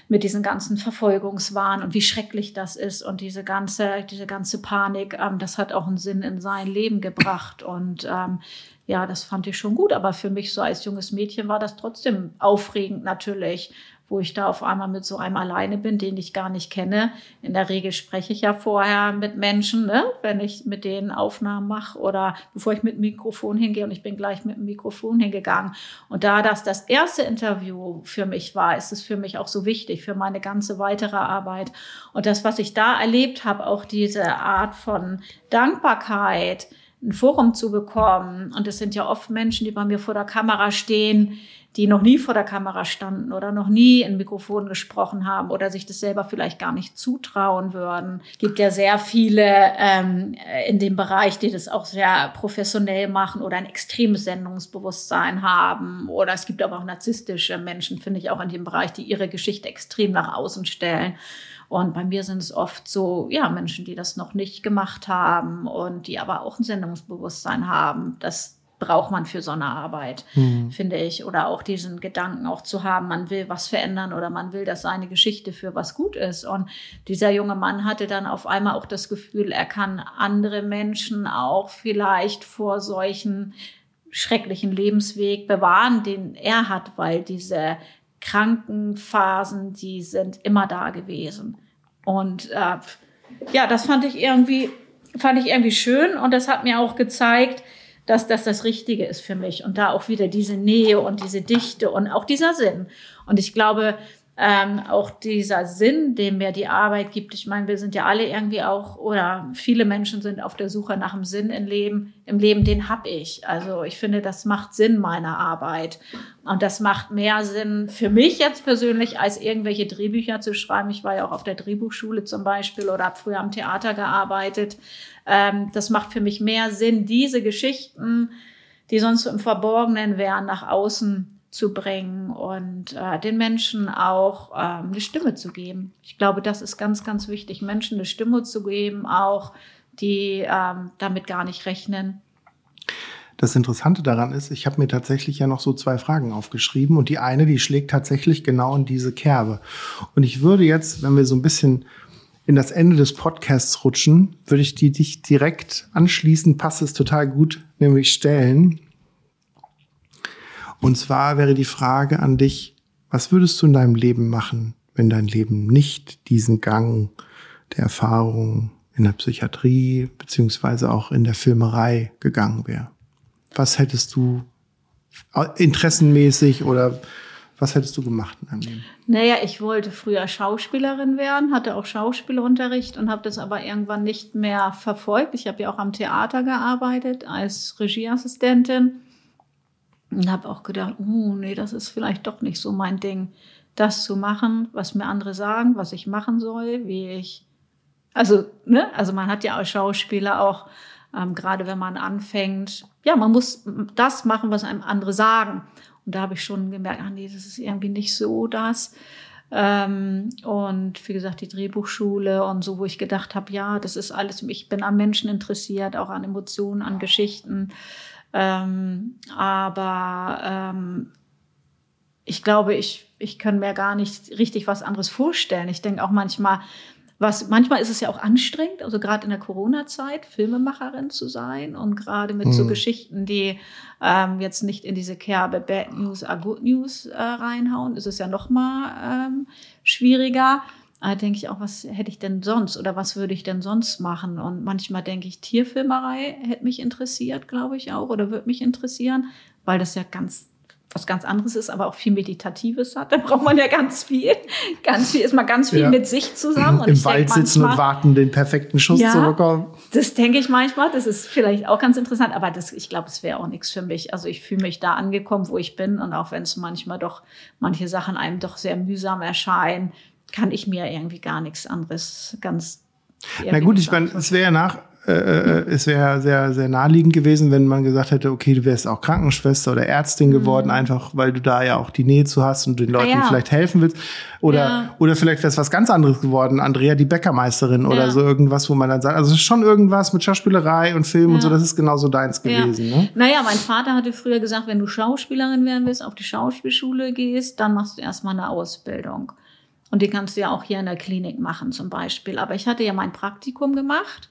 mit diesen ganzen Verfolgungswahn und wie schrecklich das ist und diese ganze, diese ganze Panik, ähm, das hat auch einen Sinn in sein Leben gebracht. Und ähm, ja, das fand ich schon gut. Aber für mich so als junges Mädchen war das trotzdem aufregend natürlich, wo ich da auf einmal mit so einem alleine bin, den ich gar nicht kenne. In der Regel spreche ich ja vorher mit Menschen, ne? wenn ich mit denen Aufnahmen mache oder bevor ich mit dem Mikrofon hingehe und ich bin gleich mit dem Mikrofon hingegangen. Und da das das erste Interview für mich war, ist es für mich auch so wichtig für meine ganze weitere Arbeit. Und das, was ich da erlebt habe, auch diese Art von Dankbarkeit, ein Forum zu bekommen. Und es sind ja oft Menschen, die bei mir vor der Kamera stehen, die noch nie vor der Kamera standen oder noch nie in Mikrofon gesprochen haben oder sich das selber vielleicht gar nicht zutrauen würden. Es gibt ja sehr viele ähm, in dem Bereich, die das auch sehr professionell machen oder ein extremes Sendungsbewusstsein haben. Oder es gibt aber auch narzisstische Menschen, finde ich, auch in dem Bereich, die ihre Geschichte extrem nach außen stellen. Und bei mir sind es oft so, ja, Menschen, die das noch nicht gemacht haben und die aber auch ein Sendungsbewusstsein haben. Das braucht man für so eine Arbeit, mhm. finde ich. Oder auch diesen Gedanken auch zu haben, man will was verändern oder man will, dass seine Geschichte für was gut ist. Und dieser junge Mann hatte dann auf einmal auch das Gefühl, er kann andere Menschen auch vielleicht vor solchen schrecklichen Lebensweg bewahren, den er hat, weil diese Krankenphasen, die sind immer da gewesen. Und äh, ja, das fand ich irgendwie, fand ich irgendwie schön und das hat mir auch gezeigt, dass das das Richtige ist für mich. Und da auch wieder diese Nähe und diese Dichte und auch dieser Sinn. Und ich glaube, ähm, auch dieser Sinn, den mir die Arbeit gibt. Ich meine, wir sind ja alle irgendwie auch, oder viele Menschen sind auf der Suche nach einem Sinn im Leben. Im Leben, den habe ich. Also ich finde, das macht Sinn meiner Arbeit. Und das macht mehr Sinn für mich jetzt persönlich, als irgendwelche Drehbücher zu schreiben. Ich war ja auch auf der Drehbuchschule zum Beispiel oder habe früher am Theater gearbeitet. Ähm, das macht für mich mehr Sinn, diese Geschichten, die sonst so im Verborgenen wären, nach außen zu bringen und äh, den Menschen auch ähm, eine Stimme zu geben. Ich glaube, das ist ganz, ganz wichtig, Menschen eine Stimme zu geben, auch die ähm, damit gar nicht rechnen. Das Interessante daran ist, ich habe mir tatsächlich ja noch so zwei Fragen aufgeschrieben und die eine, die schlägt tatsächlich genau in diese Kerbe. Und ich würde jetzt, wenn wir so ein bisschen in das Ende des Podcasts rutschen, würde ich die dich direkt anschließend, passt es total gut, nämlich stellen. Und zwar wäre die Frage an dich, was würdest du in deinem Leben machen, wenn dein Leben nicht diesen Gang der Erfahrung in der Psychiatrie beziehungsweise auch in der Filmerei gegangen wäre? Was hättest du interessenmäßig oder was hättest du gemacht in deinem Leben? Naja, ich wollte früher Schauspielerin werden, hatte auch Schauspielunterricht und habe das aber irgendwann nicht mehr verfolgt. Ich habe ja auch am Theater gearbeitet als Regieassistentin Und habe auch gedacht, uh, nee, das ist vielleicht doch nicht so mein Ding, das zu machen, was mir andere sagen, was ich machen soll, wie ich. Also, ne, also man hat ja als Schauspieler auch, ähm, gerade wenn man anfängt, ja, man muss das machen, was einem andere sagen. Und da habe ich schon gemerkt, ah nee, das ist irgendwie nicht so das. Ähm, und wie gesagt, die Drehbuchschule und so, wo ich gedacht habe, ja, das ist alles, ich bin an Menschen interessiert, auch an Emotionen, an Geschichten. Ähm, aber ähm, ich glaube, ich, ich kann mir gar nicht richtig was anderes vorstellen. Ich denke auch manchmal, was, manchmal ist es ja auch anstrengend, also gerade in der Corona-Zeit, Filmemacherin zu sein und gerade mit mhm. so Geschichten, die ähm, jetzt nicht in diese Kerbe Bad News are Good News äh, reinhauen, ist es ja noch mal ähm, schwieriger. Da denke ich auch, was hätte ich denn sonst oder was würde ich denn sonst machen? Und manchmal denke ich, Tierfilmerei hätte mich interessiert, glaube ich auch, oder würde mich interessieren, weil das ja ganz was ganz anderes ist, aber auch viel Meditatives hat. Da braucht man ja ganz viel. Ganz viel ist man ganz viel ja. mit sich zusammen. Und Im Wald sitzen manchmal, und warten, den perfekten Schuss ja, zu bekommen. Das denke ich manchmal. Das ist vielleicht auch ganz interessant, aber das, ich glaube, es wäre auch nichts für mich. Also ich fühle mich da angekommen, wo ich bin. Und auch wenn es manchmal doch manche Sachen einem doch sehr mühsam erscheinen, kann ich mir irgendwie gar nichts anderes ganz na gut, ich meine, es wäre ja nach, äh, äh, es wäre sehr, sehr naheliegend gewesen, wenn man gesagt hätte, okay, du wärst auch Krankenschwester oder Ärztin geworden, mhm. einfach weil du da ja auch die Nähe zu hast und den Leuten ah, ja. vielleicht helfen willst. Oder, ja. oder vielleicht wär's was ganz anderes geworden, Andrea die Bäckermeisterin oder so irgendwas, wo man dann sagt, also es ist schon irgendwas mit Schauspielerei und Film und so, das ist genauso deins gewesen. Ne? Naja, mein Vater hatte früher gesagt, wenn du Schauspielerin werden willst, auf die Schauspielschule gehst, dann machst du erstmal eine Ausbildung. Und die kannst du ja auch hier in der Klinik machen zum Beispiel. Aber ich hatte ja mein Praktikum gemacht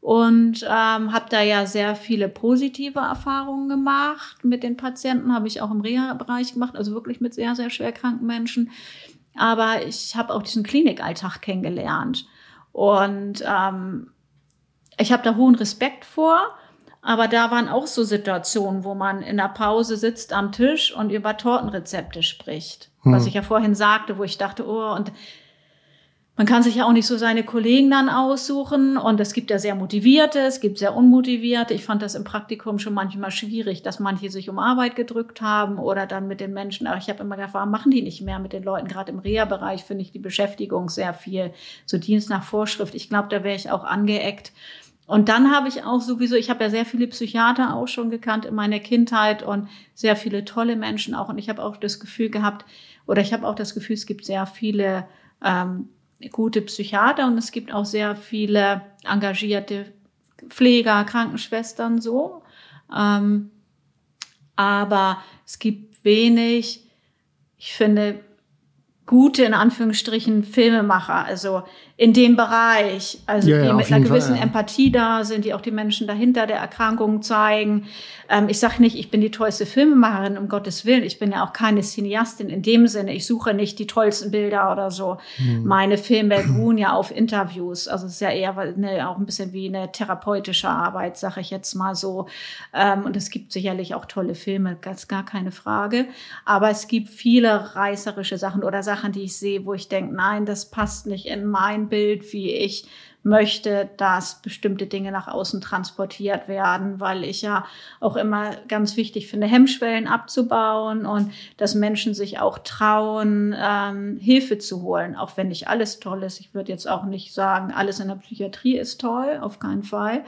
und ähm, habe da ja sehr viele positive Erfahrungen gemacht mit den Patienten, habe ich auch im Reha-Bereich gemacht, also wirklich mit sehr, sehr schwer kranken Menschen. Aber ich habe auch diesen Klinikalltag kennengelernt und ähm, ich habe da hohen Respekt vor. Aber da waren auch so Situationen, wo man in der Pause sitzt am Tisch und über Tortenrezepte spricht. Hm. Was ich ja vorhin sagte, wo ich dachte, oh, und man kann sich ja auch nicht so seine Kollegen dann aussuchen und es gibt ja sehr motivierte, es gibt sehr unmotivierte. Ich fand das im Praktikum schon manchmal schwierig, dass manche sich um Arbeit gedrückt haben oder dann mit den Menschen. Aber ich habe immer warum machen die nicht mehr mit den Leuten? Gerade im Reha-Bereich finde ich die Beschäftigung sehr viel, so Dienst nach Vorschrift. Ich glaube, da wäre ich auch angeeckt. Und dann habe ich auch sowieso, ich habe ja sehr viele Psychiater auch schon gekannt in meiner Kindheit und sehr viele tolle Menschen auch. Und ich habe auch das Gefühl gehabt, oder ich habe auch das Gefühl, es gibt sehr viele ähm, gute Psychiater und es gibt auch sehr viele engagierte Pfleger, Krankenschwestern so. Ähm, aber es gibt wenig, ich finde, gute, in Anführungsstrichen, Filmemacher, also in dem Bereich, also ja, die ja, mit einer gewissen Fall, ja. Empathie da sind, die auch die Menschen dahinter der Erkrankung zeigen. Ähm, ich sage nicht, ich bin die tollste Filmemacherin, um Gottes Willen. Ich bin ja auch keine Cineastin in dem Sinne. Ich suche nicht die tollsten Bilder oder so. Hm. Meine Filme beruhen ja auf Interviews. Also es ist ja eher eine, auch ein bisschen wie eine therapeutische Arbeit, sage ich jetzt mal so. Ähm, und es gibt sicherlich auch tolle Filme, ganz gar keine Frage. Aber es gibt viele reißerische Sachen oder Sachen, die ich sehe, wo ich denke, nein, das passt nicht in mein Bild, wie ich möchte, dass bestimmte Dinge nach außen transportiert werden, weil ich ja auch immer ganz wichtig finde, Hemmschwellen abzubauen und dass Menschen sich auch trauen, ähm, Hilfe zu holen, auch wenn nicht alles toll ist. Ich würde jetzt auch nicht sagen, alles in der Psychiatrie ist toll, auf keinen Fall.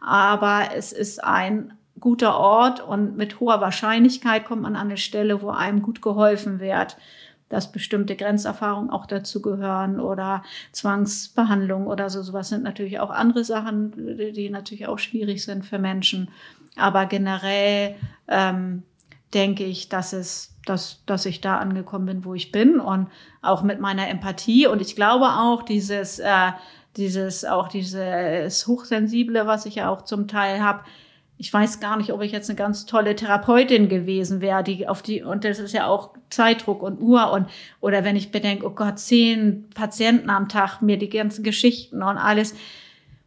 Aber es ist ein guter Ort und mit hoher Wahrscheinlichkeit kommt man an eine Stelle, wo einem gut geholfen wird dass bestimmte Grenzerfahrungen auch dazu gehören oder Zwangsbehandlung oder so. Sowas sind natürlich auch andere Sachen, die natürlich auch schwierig sind für Menschen. Aber generell ähm, denke ich, dass es, dass, dass ich da angekommen bin, wo ich bin und auch mit meiner Empathie. Und ich glaube auch dieses, äh, dieses, auch dieses Hochsensible, was ich ja auch zum Teil habe, ich weiß gar nicht, ob ich jetzt eine ganz tolle Therapeutin gewesen wäre, die auf die, und das ist ja auch Zeitdruck und Uhr und, oder wenn ich bedenke, oh Gott, zehn Patienten am Tag, mir die ganzen Geschichten und alles.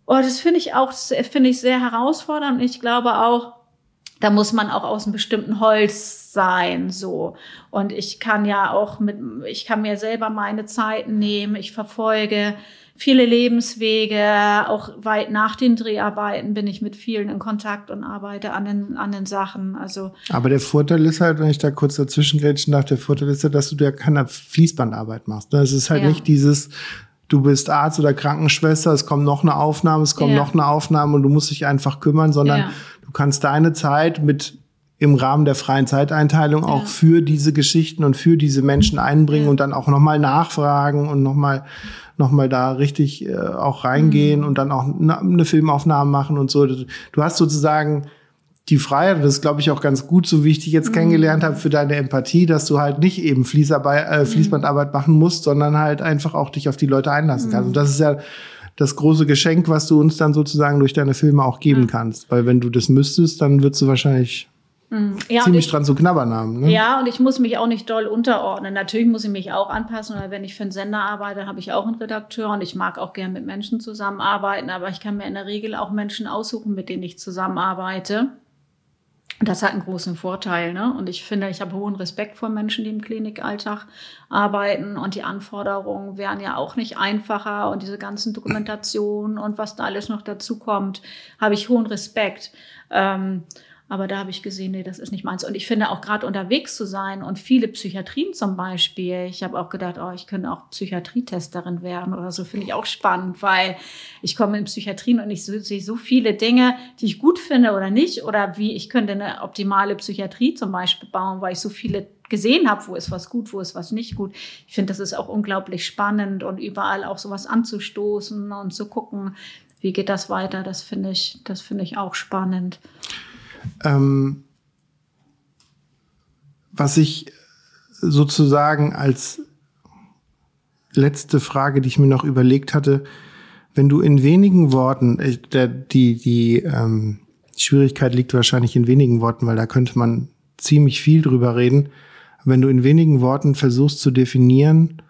Oh, das finde ich auch, finde ich sehr herausfordernd. Ich glaube auch, da muss man auch aus einem bestimmten Holz sein, so. Und ich kann ja auch mit, ich kann mir selber meine Zeiten nehmen. Ich verfolge viele Lebenswege. Auch weit nach den Dreharbeiten bin ich mit vielen in Kontakt und arbeite an den, an den Sachen. Also Aber der Vorteil ist halt, wenn ich da kurz dazwischen grätschen darf, der Vorteil ist ja, dass du da keine Fließbandarbeit machst. Das ist halt Ja. nicht dieses, du bist Arzt oder Krankenschwester, es kommt noch eine Aufnahme, es kommt Ja. noch eine Aufnahme und du musst dich einfach kümmern, sondern Ja. du kannst deine Zeit mit im Rahmen der freien Zeiteinteilung auch Ja. für diese Geschichten und für diese Menschen einbringen Ja. und dann auch nochmal nachfragen und nochmal noch mal da richtig äh, auch reingehen Mhm. und dann auch eine, Filmaufnahme machen und so. Du hast sozusagen die Freiheit, das ist, glaube ich, auch ganz gut, so wie ich dich jetzt kennengelernt habe, für deine Empathie, dass du halt nicht eben Fließarbeit, äh, Fließbandarbeit machen musst, sondern halt einfach auch dich auf die Leute einlassen kannst. Und das ist ja das große Geschenk, was du uns dann sozusagen durch deine Filme auch geben kannst. Weil wenn du das müsstest, dann würdest du wahrscheinlich ja, und ziemlich ich, dran zu knabbern haben. Ne? Ja, und ich muss mich auch nicht doll unterordnen. Natürlich muss ich mich auch anpassen, weil wenn ich für einen Sender arbeite, habe ich auch einen Redakteur und ich mag auch gern mit Menschen zusammenarbeiten, aber ich kann mir in der Regel auch Menschen aussuchen, mit denen ich zusammenarbeite. Und das hat einen großen Vorteil. Ne? Und ich finde, ich habe hohen Respekt vor Menschen, die im Klinikalltag arbeiten. Und die Anforderungen wären ja auch nicht einfacher. Und diese ganzen Dokumentationen und was da alles noch dazu kommt, habe ich hohen Respekt. Ähm, aber da habe ich gesehen, nee, das ist nicht meins. Und ich finde auch gerade unterwegs zu sein und viele Psychiatrien zum Beispiel. Ich habe auch gedacht, oh, ich könnte auch Psychiatrietesterin werden oder so. Finde ich auch spannend, weil ich komme in Psychiatrien und ich sehe so viele Dinge, die ich gut finde oder nicht. Oder wie ich könnte eine optimale Psychiatrie zum Beispiel bauen, weil ich so viele gesehen habe, wo ist was gut, wo ist was nicht gut. Ich finde, das ist auch unglaublich spannend und überall auch sowas anzustoßen und zu gucken, wie geht das weiter. Das finde ich, das finde ich auch spannend. Ähm, was ich sozusagen als letzte Frage, die ich mir noch überlegt hatte, wenn du in wenigen Worten, äh, der, die, die ähm, Schwierigkeit liegt wahrscheinlich in wenigen Worten, weil da könnte man ziemlich viel drüber reden. Wenn du in wenigen Worten versuchst zu definieren,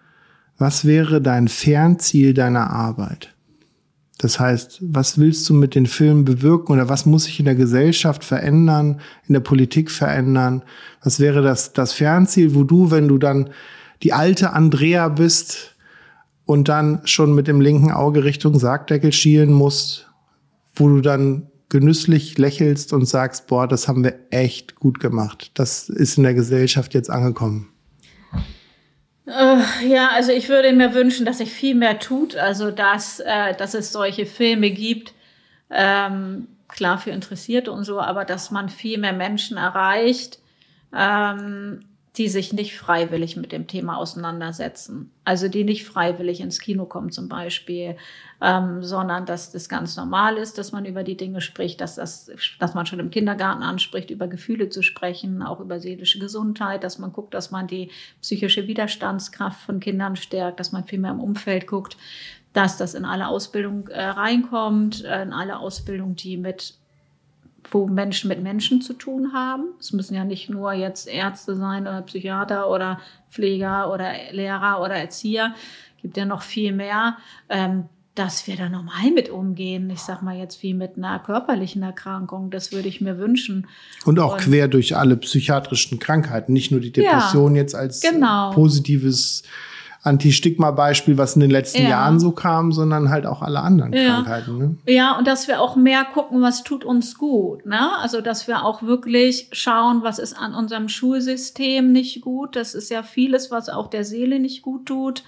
was wäre dein Fernziel deiner Arbeit? Das heißt, was willst du mit den Filmen bewirken oder was muss sich in der Gesellschaft verändern, in der Politik verändern? Was wäre das, das Fernziel, wo du, wenn du dann die alte Andrea bist und dann schon mit dem linken Auge Richtung Sargdeckel schielen musst, wo du dann genüsslich lächelst und sagst, boah, das haben wir echt gut gemacht. Das ist in der Gesellschaft jetzt angekommen. Äh, ja, also ich würde mir wünschen, dass sich viel mehr tut. Also dass, äh, dass es solche Filme gibt, ähm, klar für Interessierte und so, aber dass man viel mehr Menschen erreicht, ähm, die sich nicht freiwillig mit dem Thema auseinandersetzen. Also die nicht freiwillig ins Kino kommen zum Beispiel, ähm, sondern dass das ganz normal ist, dass man über die Dinge spricht, dass, das, dass man schon im Kindergarten anspricht, über Gefühle zu sprechen, auch über seelische Gesundheit, dass man guckt, dass man die psychische Widerstandskraft von Kindern stärkt, dass man viel mehr im Umfeld guckt, dass das in alle Ausbildung äh, reinkommt, in alle Ausbildung, die mit wo Menschen mit Menschen zu tun haben. Es müssen ja nicht nur jetzt Ärzte sein oder Psychiater oder Pfleger oder Lehrer oder Erzieher. Gibt ja noch viel mehr, ähm, dass wir da normal mit umgehen. Ich sag mal jetzt wie mit einer körperlichen Erkrankung. Das würde ich mir wünschen. Und auch Und- quer durch alle psychiatrischen Krankheiten, nicht nur die Ja, Depression jetzt als genau. positives Anti-Stigma-Beispiel, was in den letzten Ja. Jahren so kam, sondern halt auch alle anderen Ja. Krankheiten. Ne? Ja, und dass wir auch mehr gucken, was tut uns gut. Ne? Also, dass wir auch wirklich schauen, was ist an unserem Schulsystem nicht gut. Das ist ja vieles, was auch der Seele nicht gut tut.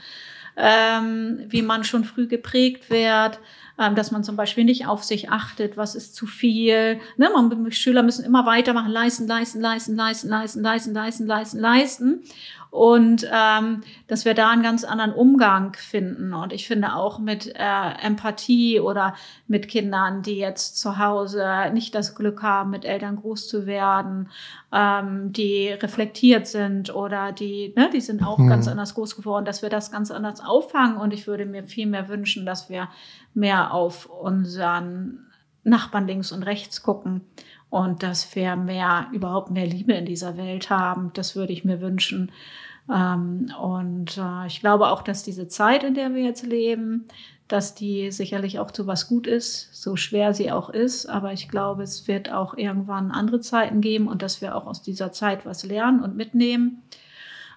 Ähm, wie man schon früh geprägt wird, ähm, dass man zum Beispiel nicht auf sich achtet, was ist zu viel. Ne? Man, Schüler müssen immer weitermachen, leisten, leisten, leisten, leisten, leisten, leisten, leisten, leisten, leisten. Und ähm, dass wir da einen ganz anderen Umgang finden. Und ich finde auch mit äh, Empathie oder mit Kindern, die jetzt zu Hause nicht das Glück haben, mit Eltern groß zu werden, ähm, die reflektiert sind oder die, ne, die sind auch Mhm. ganz anders groß geworden, dass wir das ganz anders auffangen. Und ich würde mir viel mehr wünschen, dass wir mehr auf unseren Nachbarn links und rechts gucken und dass wir mehr, überhaupt mehr Liebe in dieser Welt haben. Das würde ich mir wünschen. Ähm, und äh, ich glaube auch, dass diese Zeit, in der wir jetzt leben, dass die sicherlich auch zu was gut ist, so schwer sie auch ist. Aber ich glaube, es wird auch irgendwann andere Zeiten geben und dass wir auch aus dieser Zeit was lernen und mitnehmen.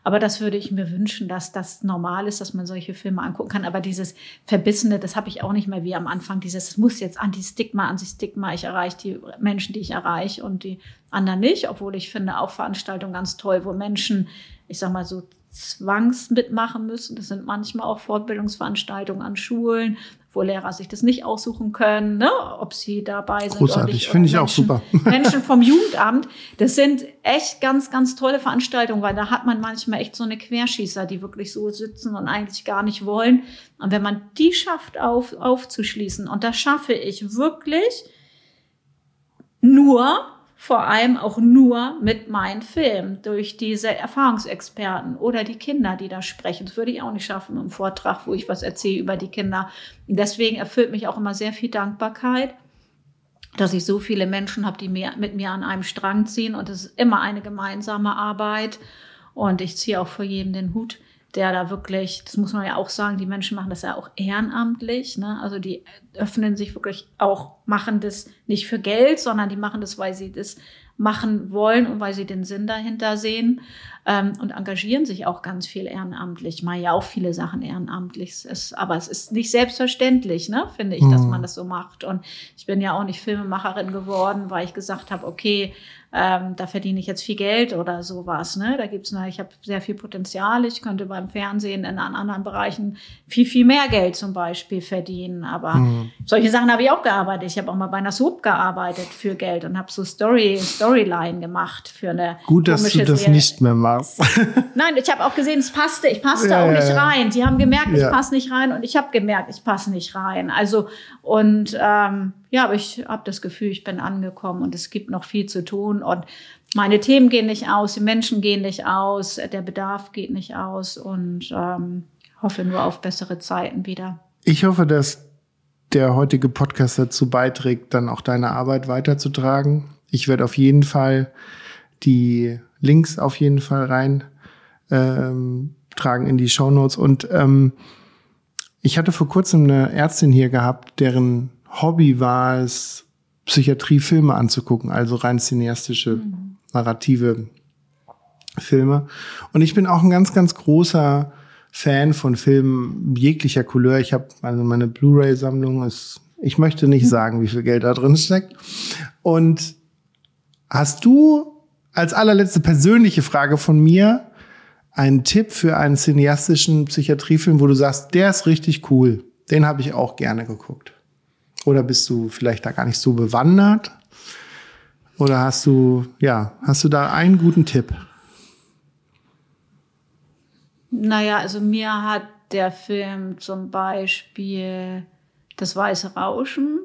Aber das würde ich mir wünschen, dass das normal ist, dass man solche Filme angucken kann. Aber dieses Verbissene, das habe ich auch nicht mehr wie am Anfang. Dieses, es muss jetzt Anti-Stigma, Anti-Stigma. Ich erreiche die Menschen, die ich erreiche und die anderen nicht. Obwohl ich finde auch Veranstaltungen ganz toll, wo Menschen, ich sag mal so, zwangs mitmachen müssen. Das sind manchmal auch Fortbildungsveranstaltungen an Schulen, wo Lehrer sich das nicht aussuchen können, ne, ob sie dabei sind. Großartig, finde ich Menschen, auch super. Menschen vom Jugendamt, das sind echt ganz, ganz tolle Veranstaltungen, weil da hat man manchmal echt so eine Querschießer, die wirklich so sitzen und eigentlich gar nicht wollen. Und wenn man die schafft, auf, aufzuschließen, und das schaffe ich wirklich nur, vor allem auch nur mit meinen Filmen, durch diese Erfahrungsexperten oder die Kinder, die da sprechen. Das würde ich auch nicht schaffen im Vortrag, wo ich was erzähle über die Kinder. deswegen erfüllt mich auch immer sehr viel Dankbarkeit, dass ich so viele Menschen habe, die mir, mit mir an einem Strang ziehen. Und es ist immer eine gemeinsame Arbeit. Und ich ziehe auch vor jedem den Hut der da wirklich, das muss man ja auch sagen, die Menschen machen das ja auch ehrenamtlich. Ne? Also die öffnen sich wirklich auch, machen das nicht für Geld, sondern die machen das, weil sie das machen wollen und weil sie den Sinn dahinter sehen ähm, und engagieren sich auch ganz viel ehrenamtlich. Mal ja auch viele Sachen ehrenamtlich, ist, aber es ist nicht selbstverständlich, ne, finde ich, dass mhm. man das so macht. Und ich bin ja auch nicht Filmemacherin geworden, weil ich gesagt habe, okay, ähm, da verdiene ich jetzt viel Geld oder sowas. Ne? Da gibt's ne, ich habe sehr viel Potenzial. Ich könnte beim Fernsehen in anderen Bereichen viel, viel mehr Geld zum Beispiel verdienen. Aber mhm. solche Sachen habe ich auch gearbeitet. Ich habe auch mal bei einer Soap gearbeitet für Geld und habe so Story, Storyline gemacht für eine Gut, dass du das Serie. nicht mehr machst. Nein, ich habe auch gesehen, es passte. Ich passte ja, auch nicht ja, rein. Die haben gemerkt, ich passe nicht rein und ich habe gemerkt, ich passe nicht rein. Also und ähm, ja, aber ich habe das Gefühl, ich bin angekommen und es gibt noch viel zu tun und meine Themen gehen nicht aus, die Menschen gehen nicht aus, der Bedarf geht nicht aus und ähm, hoffe nur auf bessere Zeiten wieder. Ich hoffe, dass der heutige Podcast dazu beiträgt, dann auch deine Arbeit weiterzutragen. Ich werde auf jeden Fall die Links auf jeden Fall rein ähm, tragen in die Show Notes und ähm, ich hatte vor kurzem eine Ärztin hier gehabt, deren Hobby war es, Psychiatriefilme anzugucken, also rein cineastische, mhm. narrative Filme. Und ich bin auch ein ganz, ganz großer Fan von Filmen jeglicher Couleur. Ich habe also meine Blu-ray-Sammlung ist, ich möchte nicht mhm. sagen, wie viel Geld da drin steckt. Und hast du als allerletzte persönliche Frage von mir einen Tipp für einen cineastischen Psychiatriefilm, wo du sagst, der ist richtig cool. Den habe ich auch gerne geguckt. Oder bist du vielleicht da gar nicht so bewandert? Oder hast du, ja, hast du da einen guten Tipp? Naja, also mir hat der Film zum Beispiel Das Weiße Rauschen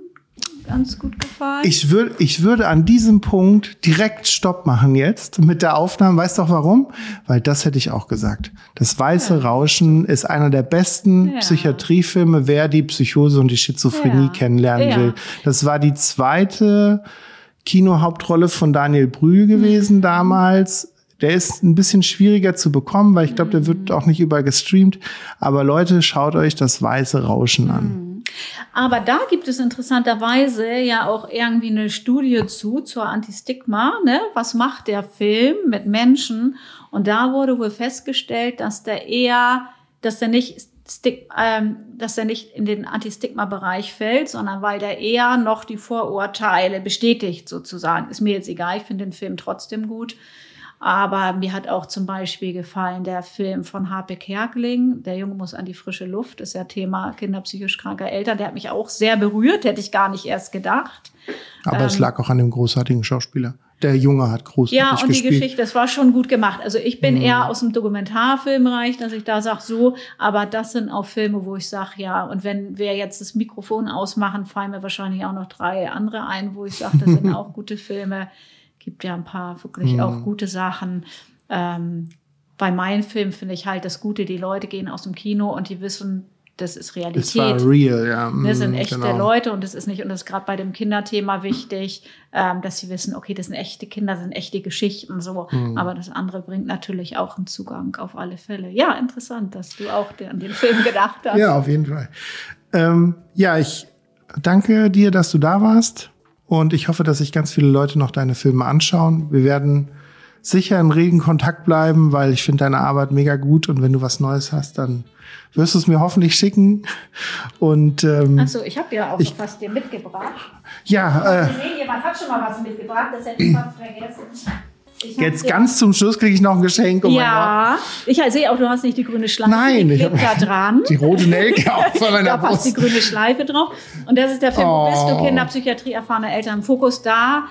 ganz gut gefallen. Ich, würde, ich würde an diesem Punkt direkt Stopp machen jetzt mit der Aufnahme. Weißt du auch warum? Weil das hätte ich auch gesagt. Das Weiße ja. Rauschen ist einer der besten ja. Psychiatriefilme, wer die Psychose und die Schizophrenie ja. kennenlernen will. Das war die zweite Kinohauptrolle von Daniel Brühl gewesen mhm. damals. Der ist ein bisschen schwieriger zu bekommen, weil ich glaube, der wird mhm. auch nicht überall gestreamt. Aber Leute, schaut euch das Weiße Rauschen an. Mhm. Aber da gibt es interessanterweise ja auch irgendwie eine Studie zu, zur Antistigma. Ne? Was macht der Film mit Menschen? Und da wurde wohl festgestellt, dass der eher, dass der nicht Stig, ähm, dass er nicht in den Antistigma-Bereich fällt, sondern weil der eher noch die Vorurteile bestätigt, sozusagen. Ist mir jetzt egal, ich finde den Film trotzdem gut. Aber mir hat auch zum Beispiel gefallen der Film von Harpe Kerkeling, Der Junge muss an die frische Luft, ist ja Thema kinderpsychisch kranker Eltern. Der hat mich auch sehr berührt, hätte ich gar nicht erst gedacht. Aber ähm, es lag auch an dem großartigen Schauspieler. Der Junge hat großartig Ja, und gespielt. die Geschichte, das war schon gut gemacht. Also ich bin mhm. eher aus dem Dokumentarfilmbereich, dass ich da sage, so, aber das sind auch Filme, wo ich sage, ja, und wenn wir jetzt das Mikrofon ausmachen, fallen mir wahrscheinlich auch noch drei andere ein, wo ich sage, das sind auch gute Filme gibt ja ein paar wirklich mhm. auch gute Sachen. Ähm, bei meinen Filmen finde ich halt das Gute, die Leute gehen aus dem Kino und die wissen, das ist Realität. Das real, ja. Das sind mhm, echte genau. Leute und das ist nicht, und das ist gerade bei dem Kinderthema wichtig, ähm, dass sie wissen, okay, das sind echte Kinder, das sind echte Geschichten, so. Mhm. Aber das andere bringt natürlich auch einen Zugang auf alle Fälle. Ja, interessant, dass du auch an den Film gedacht hast. Ja, auf jeden Fall. Ähm, ja, ich danke dir, dass du da warst. Und ich hoffe, dass sich ganz viele Leute noch deine Filme anschauen. Wir werden sicher in regen Kontakt bleiben, weil ich finde deine Arbeit mega gut und wenn du was Neues hast, dann wirst du es mir hoffentlich schicken. Und ähm, Achso, ich habe ja auch ich, was dir mitgebracht. Ja, äh, sehen, jemand hat schon mal was mitgebracht, das hätte ich fast vergessen. Jetzt ja. ganz zum Schluss kriege ich noch ein Geschenk. Oh ja, ich sehe auch, du hast nicht die grüne Schleife. Nein, die klebt da dran. Die rote Nelke auch von meiner Da passt die grüne Schleife drauf. Und das ist der Film, oh. bist du Kinderpsychiatrie erfahrene Eltern. Fokus da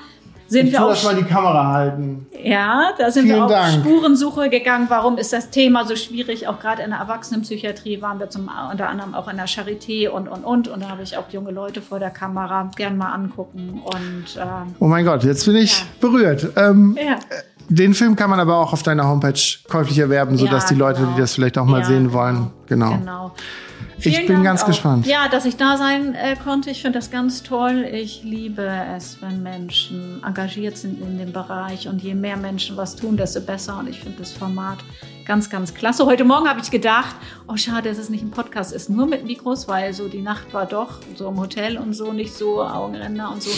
sind ich wir auch. mal die Kamera halten. Ja, da sind Vielen wir auf Dank. Spurensuche gegangen. Warum ist das Thema so schwierig? Auch gerade in der Erwachsenenpsychiatrie waren wir zum, unter anderem auch in der Charité und, und, und. Und da habe ich auch junge Leute vor der Kamera gern mal angucken. Und, ähm, oh mein Gott, jetzt bin ich Ja. berührt. Ähm, ja. Den Film kann man aber auch auf deiner Homepage käuflich erwerben, sodass Ja, die Leute, genau. die das vielleicht auch mal sehen genau. wollen, genau. Genau. Ich Vielen bin Dank ganz auch. gespannt. Ja, dass ich da sein äh, konnte. Ich finde das ganz toll. Ich liebe es, wenn Menschen engagiert sind in dem Bereich. Und je mehr Menschen was tun, desto besser. Und ich finde das Format ganz, ganz klasse. Heute Morgen habe ich gedacht, oh schade, dass es nicht ein Podcast ist, nur mit Mikros, weil so die Nacht war doch so im Hotel und so, nicht so Augenränder und so.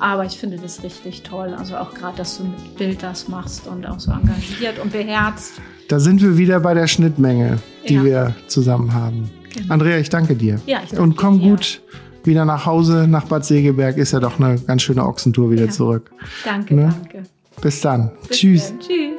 Aber ich finde das richtig toll. Also auch gerade, dass du mit Bild das machst und auch so engagiert und beherzt. Da sind wir wieder bei der Schnittmenge, die Ja. wir zusammen haben. Genau. Andrea, ich danke dir. Ja, ich danke Und komm dir. gut wieder nach Hause, nach Bad Segeberg. Ist ja doch eine ganz schöne Ochsentour wieder Ja. zurück. Danke, Ne? danke. Bis dann. Bis Tschüss. dann. Tschüss.